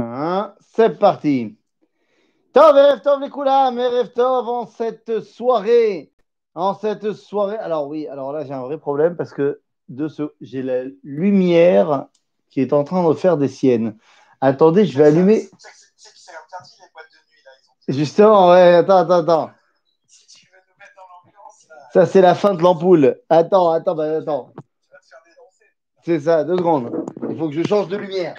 Hein, c'est parti. Tov, Erev Tov les Koulam, Erev Tov en cette soirée. En cette soirée. Alors oui, alors là j'ai un vrai problème parce que de ce, j'ai la lumière qui est en train de faire des siennes. Attendez, je vais allumer. C'est qui c'est interdit les boîtes de nuit là. Justement, ouais, attends, attends, attends. Si tu veux nous mettre dans l'ambiance, là, Ça c'est la fin de l'ampoule. Attends, attends, bah, attends. tu vas te faire dénoncer. C'est ça, deux secondes. Il faut que je change de lumière.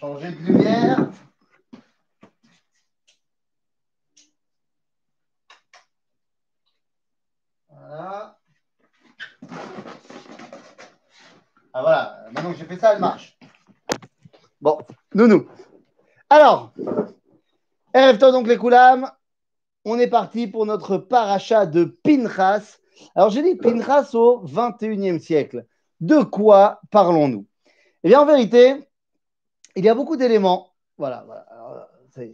Changer de lumière. Voilà. Ah voilà, maintenant que j'ai fait ça, elle marche. Bon, nounou. Alors, Tov, donc les Koulam, on est parti pour notre paracha de Pinchas. Alors, j'ai dit Pinchas au 21e siècle. De quoi parlons-nous? Eh bien, en vérité, il y a beaucoup d'éléments. Voilà, voilà. Ça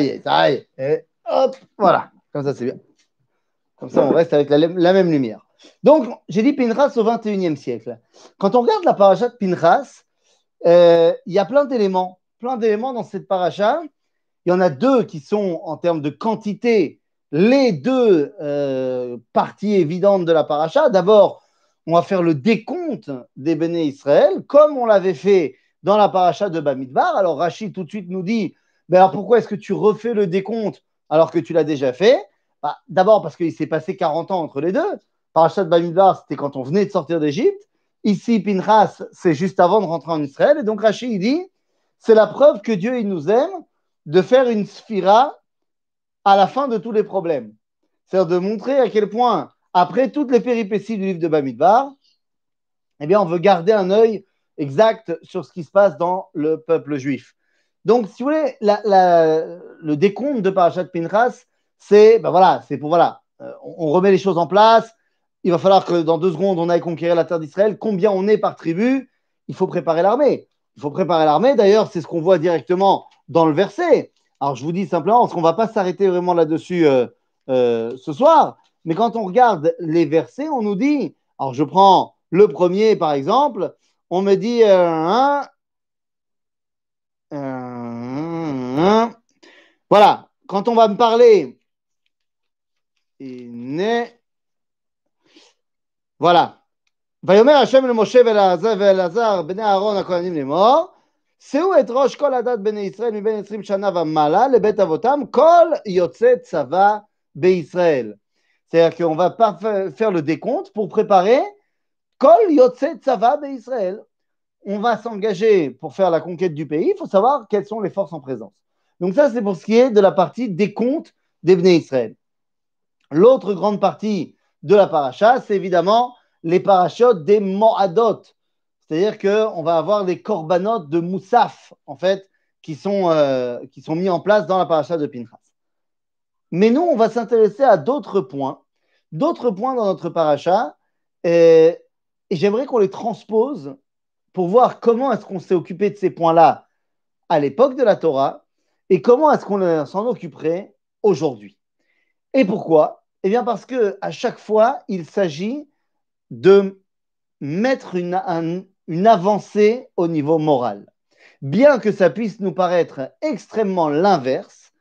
y est, ça y est. Et hop, voilà. Comme ça, c'est bien. Comme ça, on reste avec la, la même lumière. Donc, j'ai dit Pinchas au 21e siècle. Quand on regarde la paracha de Pinchas, euh, il y a plein d'éléments. Plein d'éléments dans cette paracha. Il y en a deux qui sont, en termes de quantité, les deux euh, parties évidentes de la paracha. D'abord, on va faire le décompte des béné Israël, comme on l'avait fait dans la paracha de Bamidbar. Alors, Rachid tout de suite nous dit ben alors pourquoi est-ce que tu refais le décompte alors que tu l'as déjà fait? Bah, D'abord, parce qu'il s'est passé 40 ans entre les deux. Paracha de Bamidbar, c'était quand on venait de sortir d'Égypte. Ici, Pinchas, c'est juste avant de rentrer en Israël. Et donc, Rachid, il dit c'est la preuve que Dieu, il nous aime de faire une sphira à la fin de tous les problèmes. C'est-à-dire de montrer à quel point, après toutes les péripéties du livre de Bamidbar, eh bien, on veut garder un œil exact sur ce qui se passe dans le peuple juif. Donc, si vous voulez, le décompte de Parashat Pinchas, c'est ben voilà, c'est pour voilà, euh, on, on remet les choses en place. Il va falloir que dans deux secondes, on aille conquérir la terre d'Israël. Combien on est par tribu Il faut préparer l'armée. Il faut préparer l'armée. D'ailleurs, c'est ce qu'on voit directement dans le verset. Alors, je vous dis simplement, parce qu'on ne va pas s'arrêter vraiment là-dessus euh, euh, ce soir, mais quand on regarde les versets, on nous dit, alors je prends le premier par exemple, on me dit, euh, hein, euh, hein. voilà, quand on va me parler, il naît, voilà. ויאמר השם למשה ולעזר ולעזר בני אהרון הכהנים לאמור שאו את ראש כל הדת בני ישראל מבין עשרים שנה ומעלה לבית אבותם כל יוצא צבא בישראל. C'est-à-dire qu'on va pas fa- faire le décompte pour préparer Kol Yotze Tzava Israël. On va s'engager pour faire la conquête du pays. Il faut savoir quelles sont les forces en présence. Donc ça, c'est pour ce qui est de la partie des Bnei Israël. L'autre grande partie de la paracha, c'est évidemment les parachutes des Moadot. C'est-à-dire qu'on va avoir les korbanot de Moussaf, en fait, qui sont, euh, qui sont mis en place dans la paracha de Pinchas. Mais nous, on va s'intéresser à d'autres points, d'autres points dans notre paracha, et, et j'aimerais qu'on les transpose pour voir comment est-ce qu'on s'est occupé de ces points-là à l'époque de la Torah et comment est-ce qu'on s'en occuperait aujourd'hui. Et pourquoi? Eh bien parce que à chaque fois, il s'agit de mettre une, un- une avancée au niveau moral. Bien que ça puisse nous paraître extrêmement l'inverse,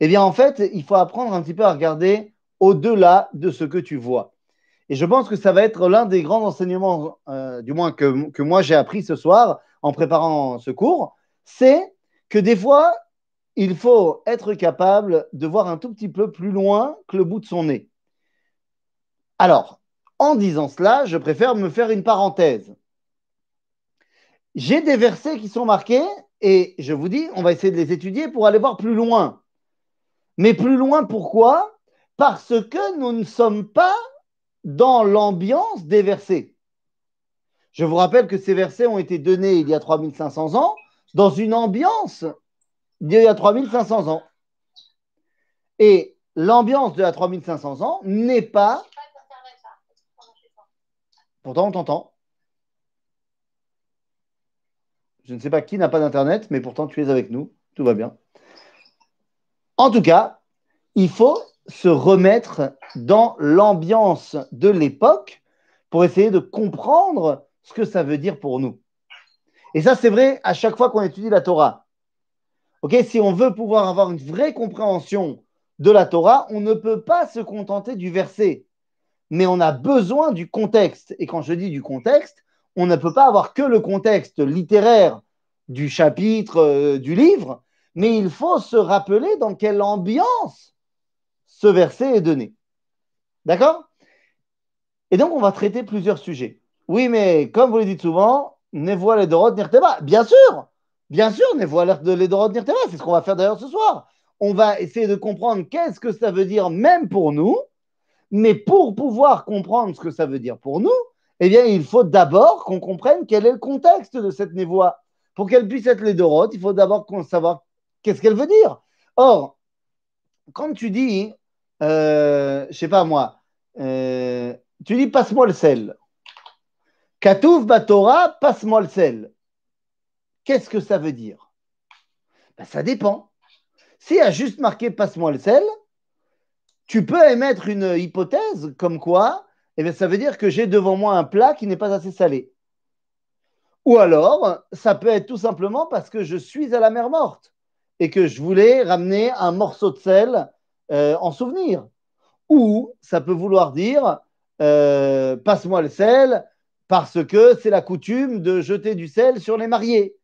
eh bien en fait, il faut apprendre un petit peu à regarder au-delà de ce que tu vois. Et je pense que ça va être l'un des grands enseignements, euh, du moins que, que moi j'ai appris ce soir en préparant ce cours, c'est que des fois, il faut être capable de voir un tout petit peu plus loin que le bout de son nez. Alors, en disant cela, je préfère me faire une parenthèse. J'ai des versets qui sont marqués et je vous dis, on va essayer de les étudier pour aller voir plus loin. Mais plus loin, pourquoi? Parce que nous ne sommes pas dans l'ambiance des versets. Je vous rappelle que ces versets ont été donnés il y a 3500 ans dans une ambiance d'il y a 3500 ans. Et l'ambiance de la 3500 ans n'est pas. Pourtant, on t'entend. Je ne sais pas qui n'a pas d'Internet, mais pourtant tu es avec nous. Tout va bien. En tout cas, il faut se remettre dans l'ambiance de l'époque pour essayer de comprendre ce que ça veut dire pour nous. Et ça, c'est vrai à chaque fois qu'on étudie la Torah. Ok, si on veut pouvoir avoir une vraie compréhension de la Torah, on ne peut pas se contenter du verset, mais on a besoin du contexte. Et quand je dis du contexte, on ne peut pas avoir que le contexte littéraire du chapitre euh, du livre, mais il faut se rappeler dans quelle ambiance ce verset est donné. D'accord? Et donc, on va traiter plusieurs sujets. Oui, mais comme vous le dites souvent, Nevoa les Dorot Nirteba. Bien sûr, bien sûr, Nevoa les Dorot Nirteba. C'est ce qu'on va faire d'ailleurs ce soir. On va essayer de comprendre qu'est-ce que ça veut dire même pour nous. Mais pour pouvoir comprendre ce que ça veut dire pour nous, eh bien, il faut d'abord qu'on comprenne quel est le contexte de cette névoie. Pour qu'elle puisse être les Dorotes, il faut d'abord savoir qu'est-ce qu'elle veut dire. Or, quand tu dis, euh, je sais pas moi, euh, tu dis passe-moi le sel. Katouf Batora, passe-moi le sel. Qu'est-ce que ça veut dire? Ben, Ça dépend. S'il y a juste marqué passe-moi le sel, tu peux émettre une hypothèse comme quoi eh bien, ça veut dire que j'ai devant moi un plat qui n'est pas assez salé. Ou alors, ça peut être tout simplement parce que je suis à la mer morte et que je voulais ramener un morceau de sel euh, en souvenir. Ou ça peut vouloir dire euh, passe-moi le sel, parce que c'est la coutume de jeter du sel sur les mariés.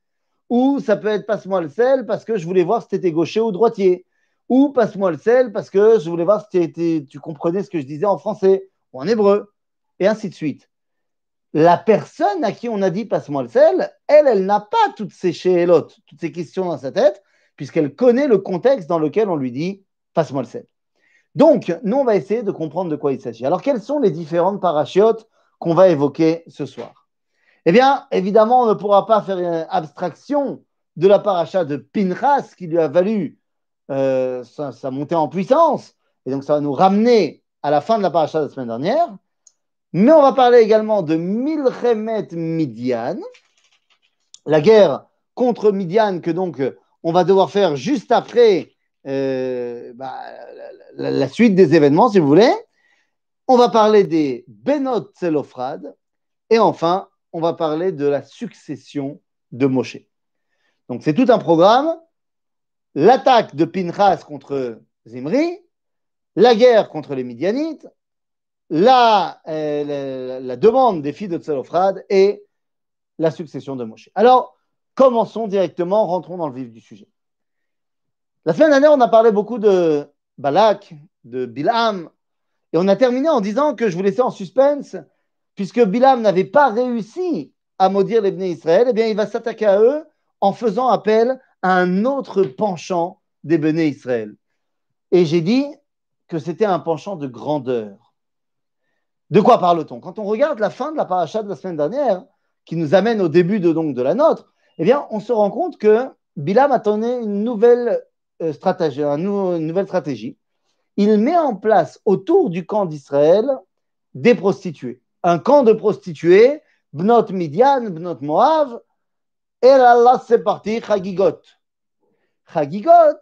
Ou ça peut être passe-moi le sel parce que je voulais voir si tu étais gaucher ou droitier. Ou passe-moi le sel parce que je voulais voir si tu comprenais ce que je disais en français ou en hébreu. Et ainsi de suite. La personne à qui on a dit passe-moi le sel, elle, elle n'a pas toutes ces chélotes, toutes ces questions dans sa tête, puisqu'elle connaît le contexte dans lequel on lui dit passe-moi le sel. Donc, nous, on va essayer de comprendre de quoi il s'agit. Alors, quelles sont les différentes parachiotes qu'on va évoquer ce soir? Eh bien, évidemment, on ne pourra pas faire une abstraction de la paracha de Pinchas qui lui a valu euh, sa, montée en puissance. Et donc, ça va nous ramener à la fin de la paracha de la semaine dernière. Mais on va parler également de Milchemet Midian, la guerre contre Midian que donc on va devoir faire juste après euh, bah, la, suite des événements, si vous voulez. On va parler des Benot Zelophrad. Et enfin, on va parler de la succession de Moshe. Donc, c'est tout un programme. L'attaque de Pinchas contre Zimri, la guerre contre les Midianites, la, euh, demande des filles de Tselophrad et la succession de Moshe. Alors, commençons directement, rentrons dans le vif du sujet. La semaine dernière, on a parlé beaucoup de Balak, de Bilam, et on a terminé en disant que je vous laissais en suspense, puisque Bilam n'avait pas réussi à maudire les Bnei Israël, eh bien, il va s'attaquer à eux en faisant appel à un autre penchant des Bnei Israël. Et j'ai dit que c'était un penchant de grandeur. De quoi parle-t-on? Quand on regarde la fin de la paracha de la semaine dernière, qui nous amène au début de, donc, de la nôtre, eh bien, on se rend compte que Bilam a donné une nouvelle euh, stratégie, une nouvelle stratégie il met en place autour du camp d'Israël des prostituées. Un camp de prostituées, Bnot Midian, Bnot Moav, et là, c'est parti, Chagigot. Chagigot,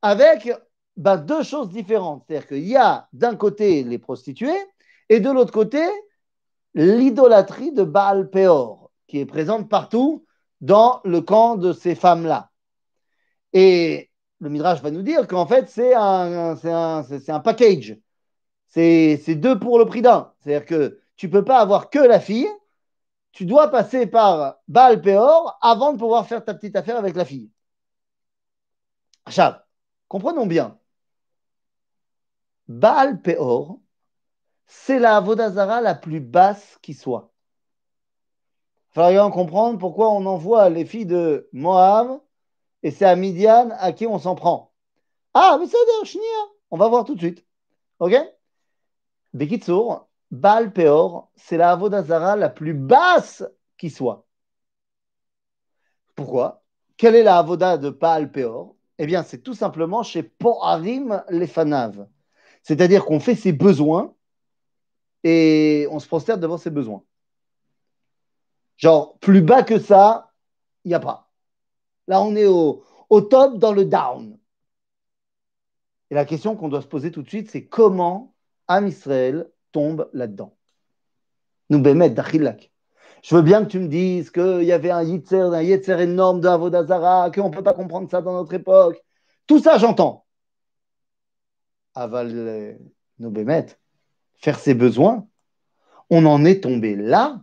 avec ben, deux choses différentes. C'est-à-dire qu'il y a d'un côté les prostituées, et de l'autre côté, l'idolâtrie de Baal Peor, qui est présente partout dans le camp de ces femmes-là. Et le Midrash va nous dire qu'en fait, c'est un, un, package. C'est deux pour le prix d'un. C'est-à-dire que tu ne peux pas avoir que la fille, tu dois passer par Baal Peor avant de pouvoir faire ta petite affaire avec la fille. Chav, comprenons bien. Baal Peor, c'est la Vodazara la plus basse qui soit. Il faudra comprendre pourquoi on envoie les filles de Moab et c'est à Midian à qui on s'en prend. Ah, mais c'est on va voir tout de suite. Ok? Bekitsour, Baal Peor, c'est la Avodazara la plus basse qui soit. Pourquoi? Quelle est la Avoda de Baal Peor? Eh bien, c'est tout simplement chez Poharim Lefanav. C'est-à-dire qu'on fait ses besoins et on se prosterne devant ses besoins. Genre, plus bas que ça, il n'y a pas. Là, on est au, top dans le down. Et la question qu'on doit se poser tout de suite, c'est comment Am Israël tombe là-dedans? Nous bémet d'Achillak. Je veux bien que tu me dises qu'il y avait un yitzer, un yitzer énorme de Avodazara, qu'on ne peut pas comprendre ça dans notre époque. Tout ça, j'entends. Aval, nous faire ses besoins, on en est tombé là.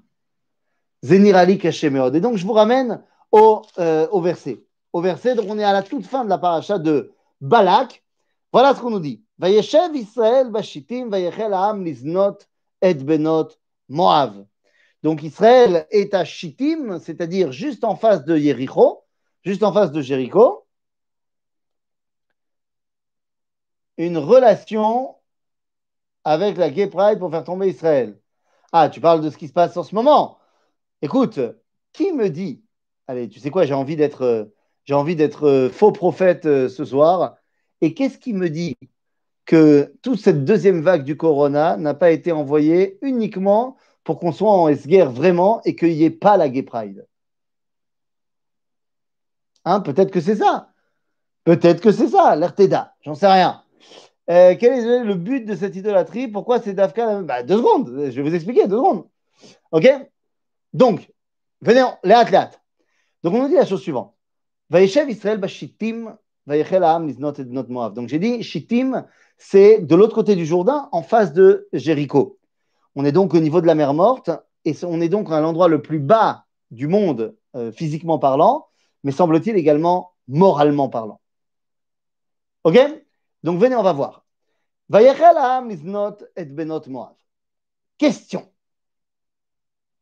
Zenirali Kashemeod. Et donc, je vous ramène au, euh, au verset. Au verset, donc on est à la toute fin de la paracha de Balak. Voilà ce qu'on nous dit. Israël bashitim benot Moav. Donc Israël est à Shittim, c'est-à-dire juste en face de Jéricho, juste en face de Jéricho. Une relation avec la Gay Pride pour faire tomber Israël. Ah, tu parles de ce qui se passe en ce moment. Écoute, qui me dit Allez, tu sais quoi, j'ai envie d'être, j'ai envie d'être euh, faux prophète euh, ce soir. Et qu'est-ce qui me dit que toute cette deuxième vague du corona n'a pas été envoyée uniquement pour qu'on soit en S-guerre vraiment et qu'il n'y ait pas la Gay Pride? Hein, Peut-être que c'est ça. Peut-être que c'est ça, l'RTDA. J'en sais rien. Euh, quel est le but de cette idolâtrie? Pourquoi c'est Dafka? Bah, Deux secondes, je vais vous expliquer, deux secondes. OK? Donc, venez, les léat. Donc, on nous dit la chose suivante. Israël Vaïchel Aham not Moab. Donc, j'ai dit, Shittim, c'est de l'autre côté du Jourdain, en face de Jéricho. On est donc au niveau de la mer morte, et on est donc à l'endroit le plus bas du monde, euh, physiquement parlant, mais semble-t-il également moralement parlant. OK? Donc venez, on va voir. et benot Moav. Question.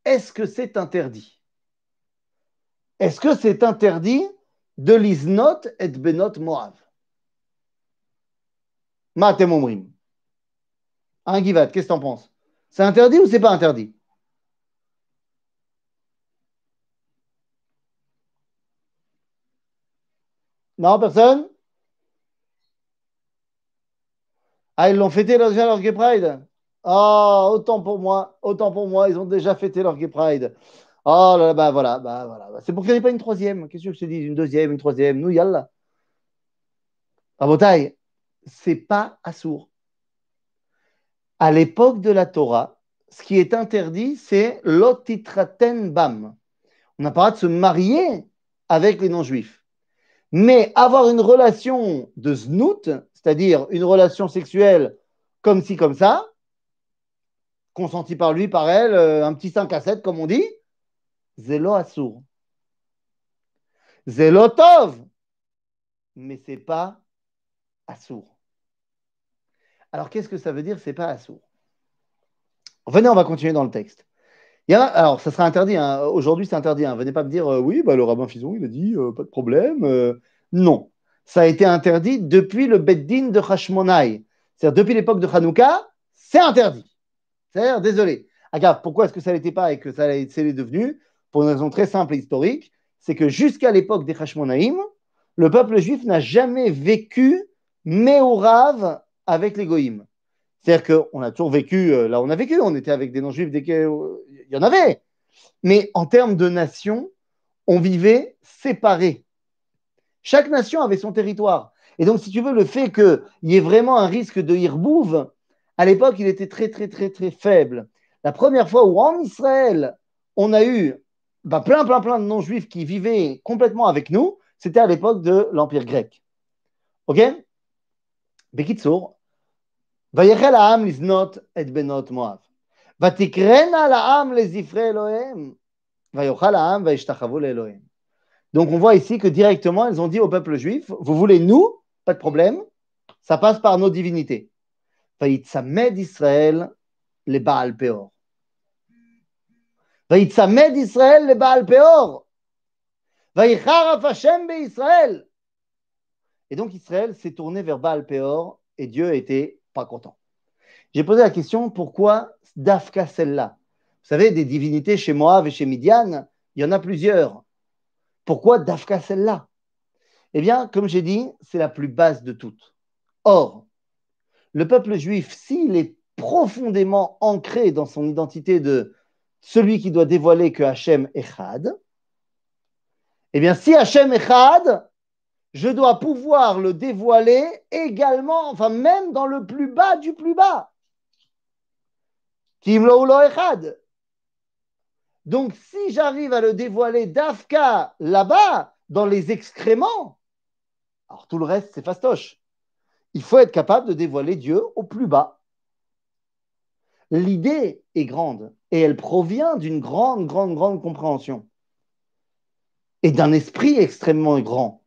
Est-ce que c'est interdit? Est-ce que c'est interdit de l'iznot et benot Moav? Matem omrim. Un givat, qu'est-ce que t'en penses? C'est interdit ou c'est pas interdit? Non, personne? Ah, ils l'ont fêté déjà leur Gay Pride? Ah, autant pour moi, autant pour moi, ils ont déjà fêté leur Gay Pride. Oh là là, bah voilà, bah voilà. C'est pour qu'il n'y ait pas une troisième. Qu'est-ce que je te dis Une deuxième, une troisième? Nous, yalla. Rabotaille, c'est pas assourd. À l'époque de la Torah, ce qui est interdit, c'est l'otitraten bam. On n'a pas le droit de se marier avec les non-juifs. Mais avoir une relation de znout, c'est-à-dire une relation sexuelle comme ci, comme ça, consentie par lui, par elle, euh, un petit 5 à 7, comme on dit, zélo assour. Zélo tov, mais c'est pas assour. Alors, qu'est-ce que ça veut dire, c'est pas assour Venez, on va continuer dans le texte. Alors, ça sera interdit. Hein. Aujourd'hui, c'est interdit. Hein. Venez pas me dire, euh, oui, bah, le rabbin Fison, il a dit, euh, pas de problème. non ça a été interdit depuis le Beddin de Hashmonai. C'est-à-dire depuis l'époque de Hanouka, c'est interdit. C'est-à-dire, désolé. Agave, pourquoi est-ce que ça n'était pas et que ça l'est devenu Pour une raison très simple et historique, c'est que jusqu'à l'époque des Hashmonaïm, le peuple juif n'a jamais vécu Meorav avec les Goïm. C'est-à-dire qu'on a toujours vécu, euh, là on a vécu, on était avec des non-juifs, dès qu'il y en avait. Mais en termes de nation, on vivait séparés. Chaque nation avait son territoire. Et donc, si tu veux, le fait qu'il y ait vraiment un risque de hirbouve, à l'époque, il était très, très, très, très faible. La première fois où en Israël, on a eu bah, plein, plein, plein de non-juifs qui vivaient complètement avec nous, c'était à l'époque de l'Empire grec. Ok? Bekitsour, Vayechel Aam liznot et benot Moab. Vatikrena Aam les Elohim. Vayochal Aam vaishtachavu Elohim. Donc on voit ici que directement, ils ont dit au peuple juif, vous voulez nous? Pas de problème. Ça passe par nos divinités. Israël Baal Peor. Israël. Et donc Israël s'est tourné vers Baal Peor et Dieu était pas content. J'ai posé la question pourquoi Dafka celle-là Vous savez, des divinités chez Moab et chez Midian, il y en a plusieurs. Pourquoi Dafka celle-là Eh bien, comme j'ai dit, c'est la plus basse de toutes. Or, le peuple juif, s'il est profondément ancré dans son identité de celui qui doit dévoiler que Hachem est Chad, eh bien, si Hachem est je dois pouvoir le dévoiler également, enfin même dans le plus bas du plus bas. Donc si j'arrive à le dévoiler d'Afka là-bas, dans les excréments, alors tout le reste c'est fastoche. Il faut être capable de dévoiler Dieu au plus bas. L'idée est grande et elle provient d'une grande, grande, grande compréhension et d'un esprit extrêmement grand.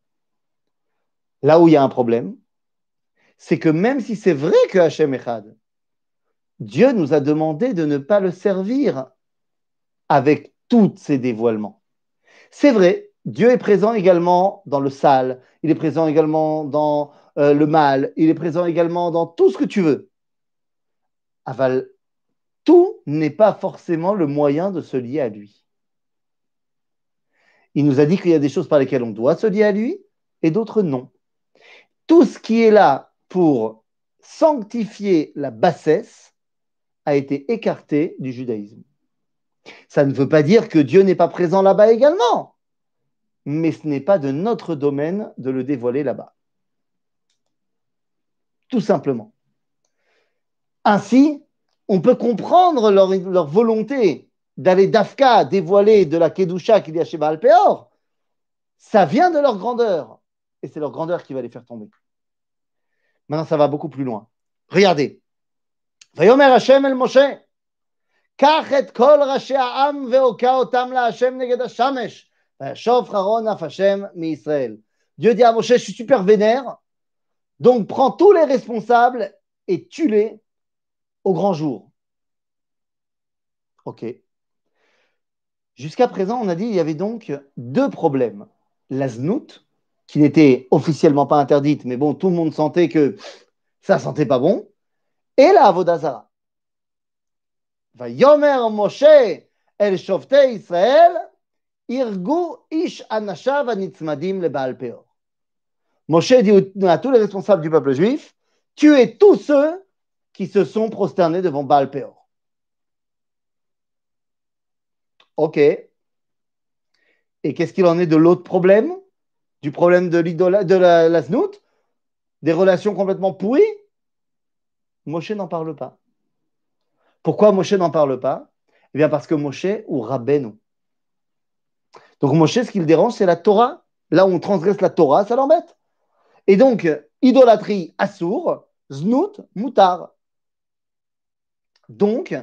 Là où il y a un problème, c'est que même si c'est vrai que Hachem Echad, Dieu nous a demandé de ne pas le servir avec tous ses dévoilements. C'est vrai, Dieu est présent également dans le sale, il est présent également dans euh, le mal, il est présent également dans tout ce que tu veux. Aval, tout n'est pas forcément le moyen de se lier à lui. Il nous a dit qu'il y a des choses par lesquelles on doit se lier à lui et d'autres non tout ce qui est là pour sanctifier la bassesse a été écarté du judaïsme. Ça ne veut pas dire que Dieu n'est pas présent là-bas également, mais ce n'est pas de notre domaine de le dévoiler là-bas. Tout simplement. Ainsi, on peut comprendre leur, volonté d'aller d'Afka dévoiler de la Kedusha qu'il y a chez Baal Peor. Ça vient de leur grandeur. Et c'est leur grandeur qui va les faire tomber. Maintenant, ça va beaucoup plus loin. Regardez. ויאמר השם אל משה, קח את כל ראשי העם והוקע אותם להשם נגד השמש, וישוב חרון אף השם מישראל. Dieu dit à Moshe, je suis super vénère, donc prends tous les responsables et tue-les au grand jour. Ok. Jusqu'à présent, on a dit qu'il y avait donc deux problèmes. La znout, qui n'était officiellement pas interdite, mais bon, tout le monde sentait que ça sentait pas bon, et la Avodazara. Yomer Moshe el Shofte Israël, Irgu ish anashav anitzmadim le Baal Peor. Moshe dit à tous les responsables du peuple juif, tuez tous ceux qui se sont prosternés devant Baal Peor. Ok. Et qu'est-ce qu'il en est de l'autre problème? Du problème de, de la, la snout, des relations complètement pourries, Moshe n'en parle pas. Pourquoi Moshe n'en parle pas? Eh bien parce que Moshe ou Rabbeinu. Donc Moshe, ce qui le dérange, c'est la Torah. Là où on transgresse la Torah, ça l'embête. Et donc, idolâtrie, assour, znout, moutar. Donc,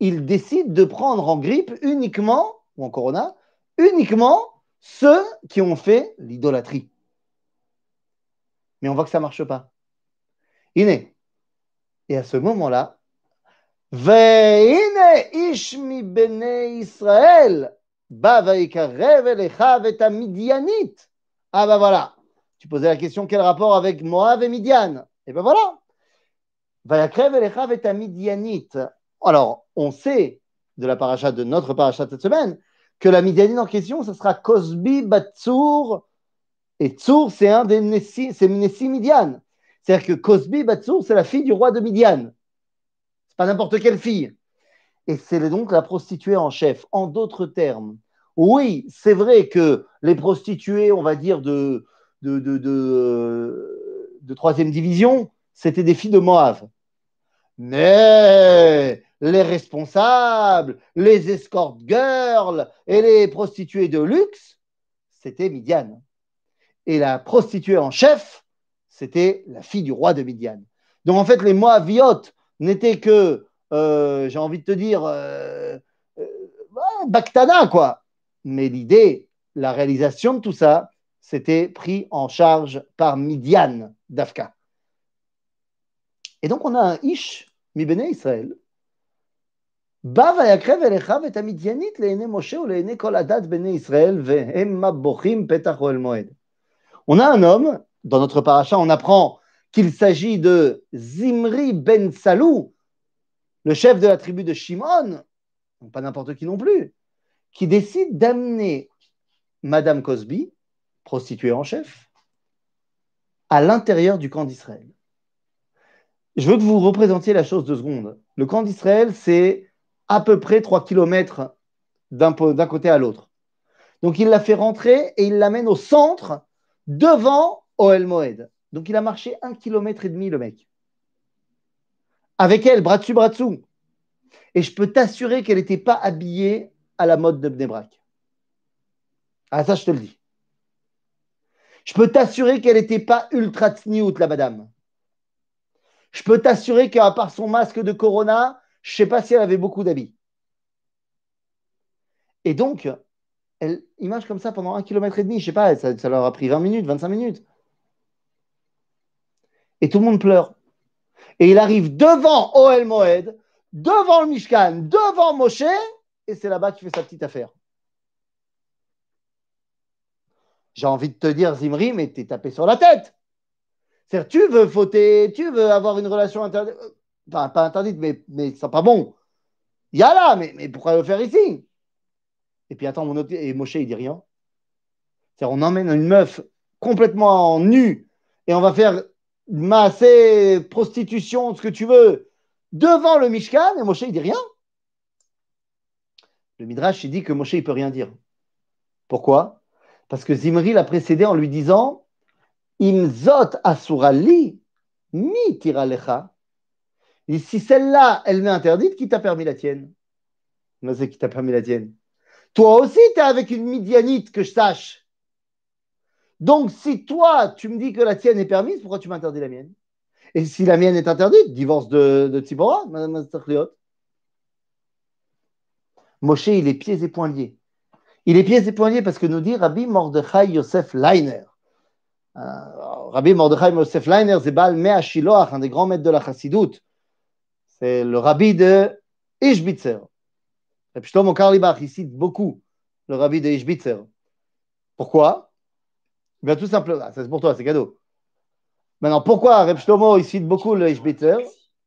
il décide de prendre en grippe uniquement, ou en corona, uniquement ceux qui ont fait l'idolâtrie. Mais on voit que ça ne marche pas. Iné. Et à ce moment-là, ishmi bene Israël, Ah ben voilà. Tu posais la question quel rapport avec Moab et Midian? Et ben voilà. Alors, on sait de la paracha de notre paracha cette semaine que la Midianine en question, ce sera Cosbi Batsour. Et Tsour, c'est un des Nessi, c'est Nessi Midian. C'est-à-dire que Cosbi Batsour, c'est la fille du roi de Midian. C'est pas n'importe quelle fille. Et c'est donc la prostituée en chef. En d'autres termes, oui, c'est vrai que les prostituées, on va dire, de, de, de, de troisième division, c'était des filles de Moab. Mais les responsables, les escort girls et les prostituées de luxe, c'était Midian. Et la prostituée en chef, c'était la fille du roi de Midian. Donc en fait, les Moabiotes n'étaient que, euh, j'ai envie de te dire, euh, euh quoi. Mais l'idée, la réalisation de tout ça, c'était pris en charge par Midian d'Afka. Et donc on a un Ish, On a un homme, dans notre paracha, on apprend qu'il s'agit de Zimri ben Salou, le chef de la tribu de Shimon, pas n'importe qui non plus, qui décide d'amener Madame Cosby, prostituée en chef, à l'intérieur du camp d'Israël. Je veux que vous représentiez la chose deux secondes. Le camp d'Israël, c'est à peu près 3 km d'un côté à l'autre. Donc il la fait rentrer et il l'amène au centre devant Oel Moed. Donc il a marché un kilomètre et demi, le mec. Avec elle, bras dessus, bras dessous. Et je peux t'assurer qu'elle n'était pas habillée à la mode de Bnebrak. Ah, ça, je te le dis. Je peux t'assurer qu'elle n'était pas ultra tsniout, la madame. Je peux t'assurer qu'à part son masque de Corona, je ne sais pas si elle avait beaucoup d'habits. Et donc, elle, il marche comme ça pendant un kilomètre et demi. Je sais pas, ça, ça, leur a pris 20 minutes, 25 minutes. Et tout le monde pleure. Et il arrive devant Oel Moed, devant le Mishkan, devant Moshe, et c'est là-bas qu'il fait sa petite affaire. J'ai envie de te dire, Zimri, mais t'es tapé sur la tête. C'est-à-dire, tu veux fauter, tu veux avoir une relation interdite, enfin, pas interdite, mais, mais c'est pas bon. Il y a là, mais, pourquoi le faire ici? Et puis attends, mon autre... et Moshe, il dit rien. C'est-à-dire, on emmène une meuf complètement nue et on va faire masser, prostitution, ce que tu veux, devant le Mishkan, et Moshe, il dit rien. Le Midrash, il dit que Moshe, il peut rien dire. Pourquoi? Parce que Zimri l'a précédé en lui disant Imzot asurali mi tiralecha. Et si celle-là, elle m'est interdite, qui t'a permis la tienne c'est qui t'a permis la tienne toi aussi, tu es avec une midianite, que je sache. Donc, si toi, tu me dis que la tienne est permise, pourquoi tu m'interdis la mienne? Et si la mienne est interdite, divorce de, de Madame Moshe, il est pieds et poings liés. Il est pieds et poings liés parce que nous dit Rabbi Mordechai Yosef Leiner. Euh, Rabbi Mordechai Yosef Leiner, c'est Baal Mea Shiloach, un des grands maîtres de la Chassidoute. C'est le rabbi de Ishbitzer. Rabbi Shlomo Karlibach, il cite beaucoup le rabbi de Ishbitzer. Pourquoi? Eh Bien tout simplement, ah, c'est pour toi, c'est cadeau. Maintenant, pourquoi Rabbi Shlomo, il cite beaucoup le Ishbitzer?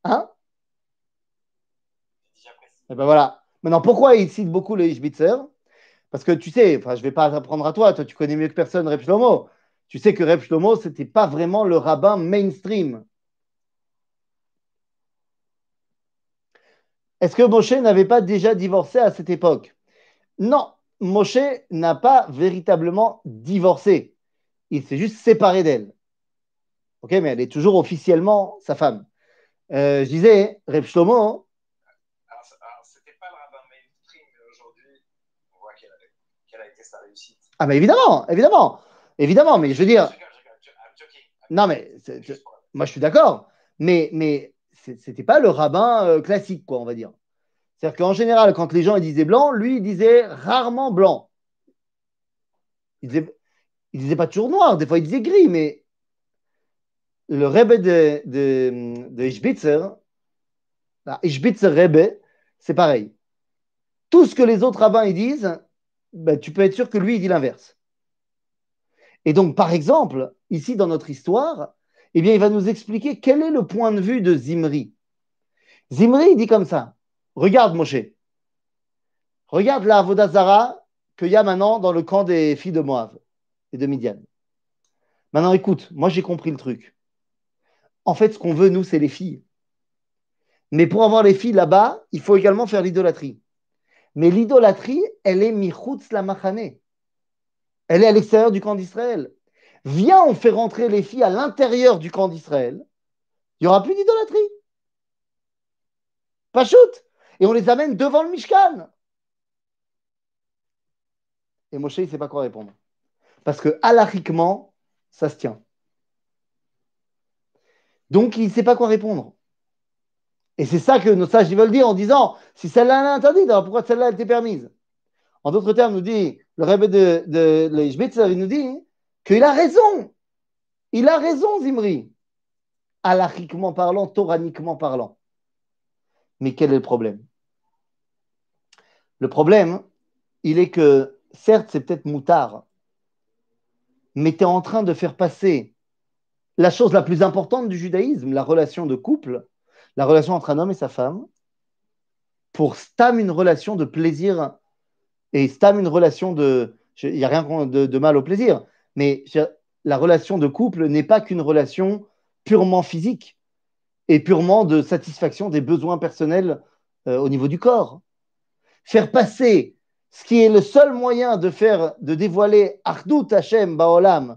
Hein? Et eh ben voilà. Maintenant, pourquoi il cite beaucoup le Ishbitzer? Parce que tu sais, je ne vais pas apprendre à toi, toi tu connais mieux que personne Reb Shlomo. Tu sais que Reb Shlomo, ce n'était pas vraiment le rabbin mainstream. Est-ce que Moshe n'avait pas déjà divorcé à cette époque? Non, Moshe n'a pas véritablement divorcé. Il s'est juste séparé d'elle. Ok, mais elle est toujours officiellement sa femme. Euh, je disais, Reb Shlomo. Alors, c'était pas le rabbin mainstream, mais aujourd'hui, on voit quelle a, été sa réussite. Ah, mais évidemment, évidemment, évidemment, mais je veux dire. Non, mais moi je suis d'accord, mais, mais c'était pas le rabbin euh, classique, quoi, on va dire. C'est-à-dire qu'en général, quand les gens disaient blanc, lui, il disait rarement blanc. Il disait, disait pas toujours noir, des fois il disait gris, mais le Rebbe de, de, de Ishbitzer, Ishbitzer Rebbe, c'est pareil. Tout ce que les autres rabbins ils disent, ben, tu peux être sûr que lui, il dit l'inverse. Et donc, par exemple, ici dans notre histoire, eh bien, il va nous expliquer quel est le point de vue de Zimri. Zimri, il dit comme ça Regarde, Moshe. Regarde la Vodazara qu'il y a maintenant dans le camp des filles de Moab et de Midian. Maintenant, écoute, moi j'ai compris le truc. En fait, ce qu'on veut, nous, c'est les filles. Mais pour avoir les filles là-bas, il faut également faire l'idolâtrie. Mais l'idolâtrie, elle est michutz la machane. Elle est à l'extérieur du camp d'Israël. Viens, on fait rentrer les filles à l'intérieur du camp d'Israël. Il n'y aura plus d'idolâtrie. Pas shoot. Et on les amène devant le Mishkan. Et Moshe, il ne sait pas quoi répondre. Parce que, halachiquement, ça se tient. Donc, il ne sait pas quoi répondre. Et c'est ça que nos sages veulent dire en disant si celle-là est interdite, alors pourquoi celle-là a été permise? En d'autres termes, nous dit le Rebbe de, de, il nous dit qu'il a raison. Il a raison, Zimri. Halachiquement parlant, toraniquement parlant. Mais quel est le problème? Le problème, il est que, certes, c'est peut-être moutard, mais tu es en train de faire passer la chose la plus importante du judaïsme, la relation de couple, la relation entre un homme et sa femme, pour stam une relation de plaisir et stam une relation de. Il n'y a rien de, mal au plaisir, mais la relation de couple n'est pas qu'une relation purement physique et purement de satisfaction des besoins personnels euh, au niveau du corps. Faire passer ce qui est le seul moyen de faire, de dévoiler Ardout Hashem Baolam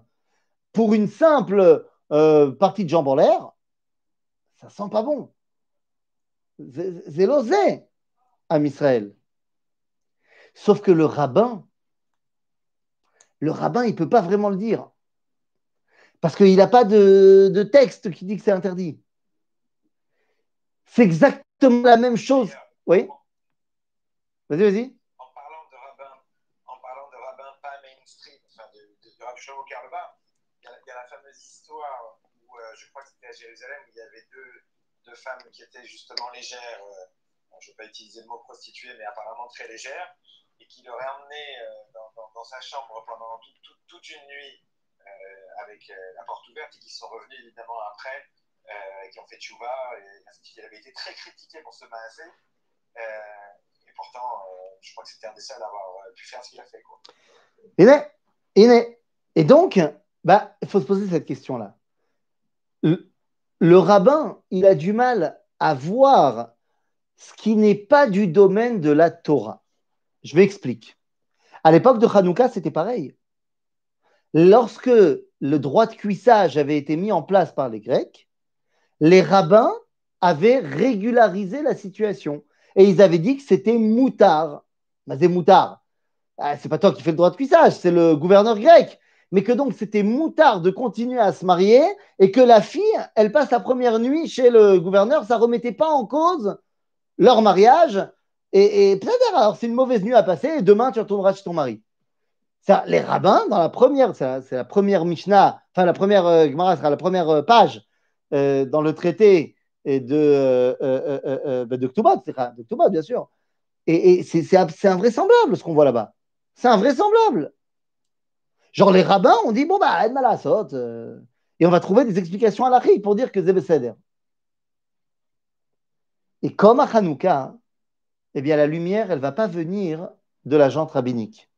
pour une simple euh, partie de jambes en l'air, ça sent pas bon. C'est l'osé à Israël. Sauf que le rabbin, le rabbin, il ne peut pas vraiment le dire. Parce qu'il n'a pas de, de, texte qui dit que c'est interdit. C'est exactement la même chose. Oui Vas-y, vas-y. En parlant de rabbin, en parlant de rabbin pas mainstream, enfin de, de, de Rav Shlomo Karlova, il y, a la fameuse histoire où euh, je crois que c'était à Jérusalem où il y avait deux, deux femmes qui étaient justement légères, euh, bon, je ne vais pas utiliser le mot prostituée, mais apparemment très légères, et qui l'auraient emmené euh, dans, sa chambre pendant tout, tout, toute une nuit euh, avec la porte ouverte et qui sont revenus évidemment après, et qui ont fait tchouva, et ainsi. Il avait été très critiqué pour ce maasé. Et pourtant, euh, je crois que c'était un des seuls à avoir euh, pu faire ce qu'il a fait. Quoi. Et, et donc, bah, il faut se poser cette question-là. Le, rabbin, il a du mal à voir ce qui n'est pas du domaine de la Torah. Je vais expliquer. À l'époque de Hanouka, c'était pareil. Lorsque le droit de cuissage avait été mis en place par les Grecs, les rabbins avaient régularisé la situation et ils avaient dit que c'était moutard. Mais c'est moutard. Ah, c'est pas toi qui fais le droit de cuissage, c'est le gouverneur grec. Mais que donc c'était moutard de continuer à se marier et que la fille, elle passe la première nuit chez le gouverneur, ça remettait pas en cause leur mariage. Et, et peut-être alors c'est une mauvaise nuit à passer et demain tu retourneras chez ton mari. Les rabbins, dans la première, c'est la, première Mishnah, enfin la première euh, Gemara sera la première euh, page euh, dans le traité de, euh, euh, euh, de Ktubot, de Ktubot, bien sûr. Et, et c'est invraisemblable ce qu'on voit là-bas. C'est invraisemblable. Genre, les rabbins ont dit bon, bah, aide la saute. Et on va trouver des explications à la pour dire que c'est Et comme à Hanouka, eh bien, la lumière, elle ne va pas venir de la jante rabbinique.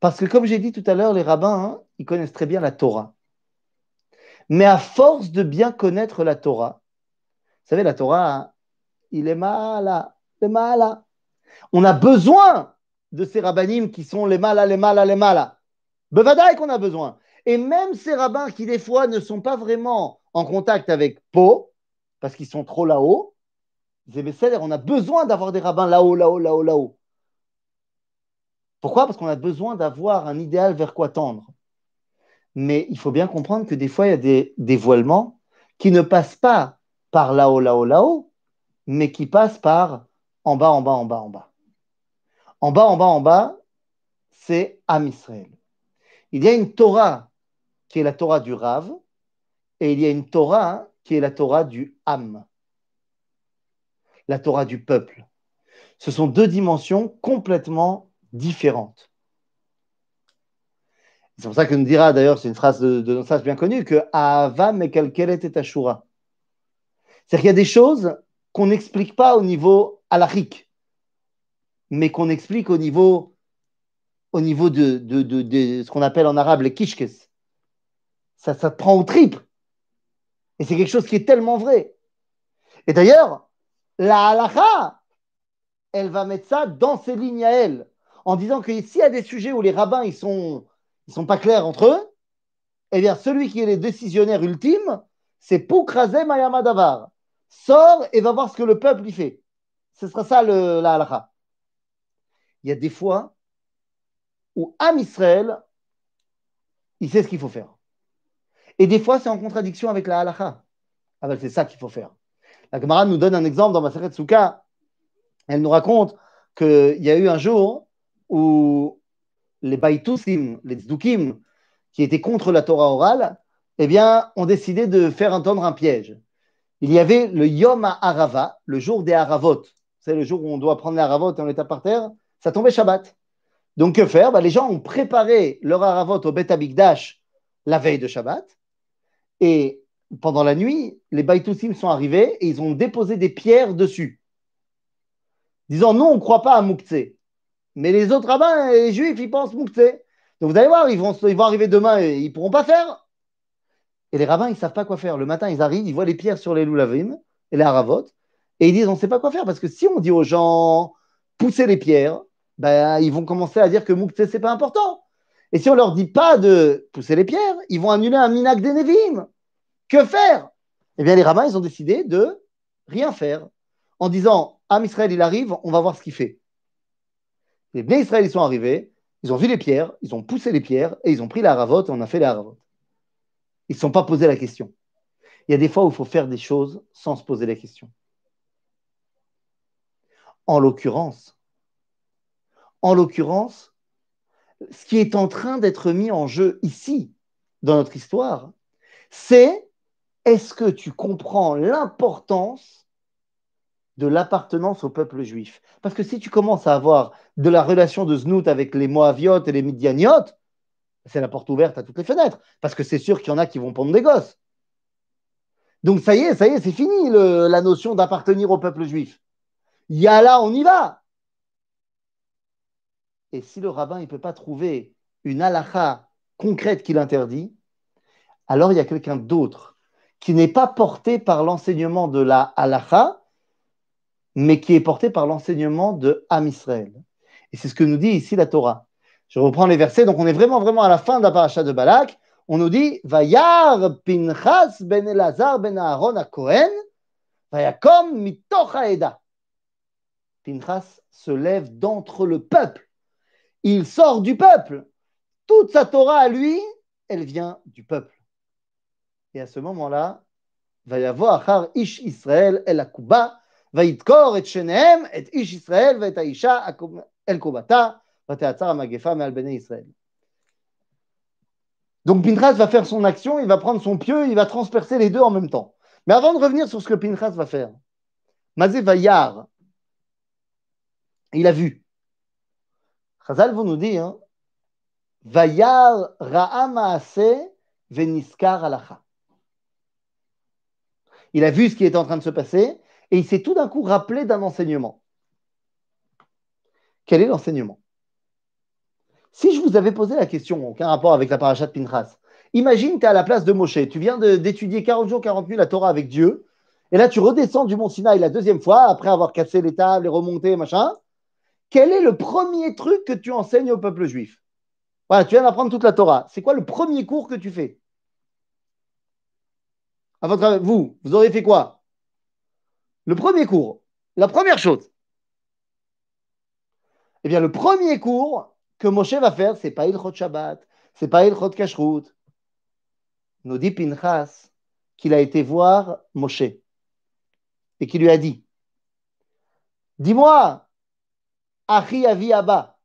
Parce que, comme j'ai dit tout à l'heure, les rabbins, hein, ils connaissent très bien la Torah. Mais à force de bien connaître la Torah, vous savez, la Torah, il est mal, il est mal. On a besoin de ces rabbinim qui sont les malas, les malas, les malas. Bevadaï qu'on a besoin. Et même ces rabbins qui, des fois, ne sont pas vraiment en contact avec Po, parce qu'ils sont trop là-haut, on a besoin d'avoir des rabbins là-haut, là-haut, là-haut, là-haut. Pourquoi? Parce qu'on a besoin d'avoir un idéal vers quoi tendre. Mais il faut bien comprendre que des fois, il y a des dévoilements qui ne passent pas par là-haut, là-haut, là-haut, mais qui passe par en bas, en bas, en bas, en bas. En bas, en bas, en bas, c'est Am Israël. Il y a une Torah qui est la Torah du Rav, et il y a une Torah qui est la Torah du Am, la Torah du peuple. Ce sont deux dimensions complètement différentes. C'est pour ça que nous dira d'ailleurs, c'est une phrase de, notre bien connue, que Ava Mekalkelet et Ashura. C'est-à-dire qu'il y a des choses qu'on n'explique pas au niveau halachique, mais qu'on explique au niveau, au niveau de, ce qu'on appelle en arabe les kishkes. Ça, te prend au triple. Et c'est quelque chose qui est tellement vrai. Et d'ailleurs, la halacha, elle va mettre ça dans ses lignes à elle, en disant que s'il y a des sujets où les rabbins ils sont, ils sont pas clairs entre eux, eh bien celui qui est le décisionnaire ultime, c'est Poukrazé Mayamadavar sort et va voir ce que le peuple y fait. Ce sera ça la halakha. Il y a des fois où Am Israël, il sait ce qu'il faut faire. Et des fois, c'est en contradiction avec la halakha. Ah ben, c'est ça qu'il faut faire. La Gemara nous donne un exemple dans Maseret Souka. Elle nous raconte qu'il y a eu un jour où les Baïtousim, les Tzdukim, qui étaient contre la Torah orale, eh bien, ont décidé de faire entendre un piège il y avait le Yom Arava, le jour des Haravot. C'est le jour où on doit prendre les Haravot et on est par terre. Ça tombait Shabbat. Donc, que faire? Bah, Les gens ont préparé leur Haravot au Bet Amikdash la veille de Shabbat. Et pendant la nuit, les Baïtoussim sont arrivés et ils ont déposé des pierres dessus. Disant, non, on ne croit pas à Moukhtse. Mais les autres rabbins les juifs, ils pensent Moukhtse. Donc, vous allez voir, ils vont, arriver demain et ils ne pourront pas faire. Et les rabbins, ils ne savent pas quoi faire. Le matin, ils arrivent, ils voient les pierres sur les loulavim et les haravot, et ils disent, on ne sait pas quoi faire, parce que si on dit aux gens, poussez les pierres, ben, ils vont commencer à dire que Moukhtse, ce n'est pas important. Et si on ne leur dit pas de pousser les pierres, ils vont annuler un minak des Nevim. Que faire? Eh bien, les rabbins, ils ont décidé de rien faire. En disant, Am Israël, il arrive, on va voir ce qu'il fait. Les Bnei Israël, ils sont arrivés, ils ont vu les pierres, ils ont poussé les pierres, et ils ont pris la haravote, et on a fait la haravote. Ils ne se sont pas posé la question. Il y a des fois où il faut faire des choses sans se poser la question. En l'occurrence, en l'occurrence, ce qui est en train d'être mis en jeu ici, dans notre histoire, c'est est-ce que tu comprends l'importance de l'appartenance au peuple juif? Parce que si tu commences à avoir de la relation de Znout avec les Moaviotes et les Midianiotes, c'est la porte ouverte à toutes les fenêtres, parce que c'est sûr qu'il y en a qui vont pondre des gosses. Donc ça y est, ça y est, c'est fini la notion d'appartenir au peuple juif. Il on y va. Et si le rabbin ne peut pas trouver une halakha concrète qui l'interdit, alors il y a quelqu'un d'autre qui n'est pas porté par l'enseignement de la halakha, mais qui est porté par l'enseignement de Am Israël. Et c'est ce que nous dit ici la Torah. Je reprends les versets, donc on est vraiment, vraiment à la fin de la paracha de Balak. On nous dit Vayar Pinchas ben Elazar ben Aaron a Kohen, Vayakom mitoch haeda. Pinchas se lève d'entre le peuple. Il sort du peuple. Toute sa Torah à lui, elle vient du peuple. Et à ce moment-là, va y avoir Ish Israël el Akuba, va et Shenehem et Ish Israël Aisha el Kubata, va teatzar Magefa al Bene Israël. Donc Pinchas va faire son action, il va prendre son pieu, il va transpercer les deux en même temps. Mais avant de revenir sur ce que Pinchas va faire, Mazé va yar, il a vu. Chazal vous nous dit, hein, Vayar Ra'amaase Veniskar Alacha. Il a vu ce qui était en train de se passer et il s'est tout d'un coup rappelé d'un enseignement. Quel est l'enseignement? Si je vous avais posé la question, aucun rapport avec la paracha de Pinchas, imagine, tu es à la place de Moshe, tu viens d'étudier 40 jours, 40 nuits la Torah avec Dieu, et là tu redescends du mont Sinaï la deuxième fois, après avoir cassé les tables et remonté, machin, quel est le premier truc que tu enseignes au peuple juif? Voilà, tu viens d'apprendre toute la Torah. C'est quoi le premier cours que tu fais? Vous, vous auriez fait quoi? Le premier cours, la première chose. Eh bien, le premier cours que Moshe va faire, c'est pas Ilchot Shabbat, c'est pas Ilchot Kashrut. Nous dit Pinchas qu'il a été voir Moshe et qu'il lui a dit Dis-moi, Achi Avi Abba,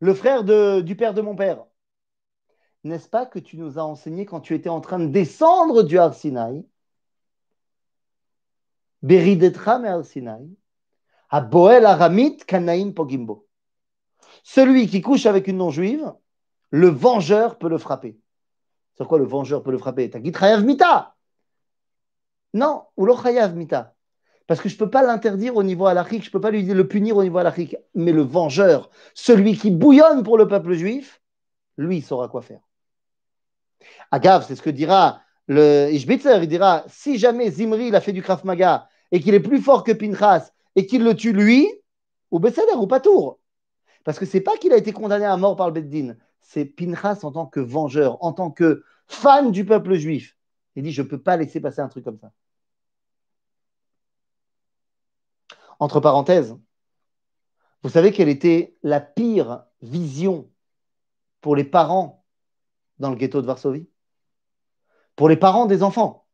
le frère du père de mon père. N'est-ce pas que tu nous as enseigné quand tu étais en train de descendre du Har Sinai, Beridetra Har Sinai, à Boel Aramit Kanaim Pogimbo. Celui qui couche avec une non-juive, le vengeur peut le frapper. C'est quoi le vengeur peut le frapper? T'as Chayav Mita Non, ou Mita. Parce que je ne peux pas l'interdire au niveau halachique, je ne peux pas lui le punir au niveau halachique. Mais le vengeur, celui qui bouillonne pour le peuple juif, lui, saura quoi faire. Agav, c'est ce que dira le Ishbitzer, il dira si jamais Zimri il a fait du Krav Maga et qu'il est plus fort que Pinchas et qu'il le tue lui, ou Besséder ou Patour. Parce que c'est pas qu'il a été condamné à mort par le Beddin, c'est Pinchas en tant que vengeur, en tant que fan du peuple juif. Il dit je ne peux pas laisser passer un truc comme ça. Entre parenthèses, vous savez quelle était la pire vision pour les parents dans le ghetto de Varsovie Pour les parents des enfants.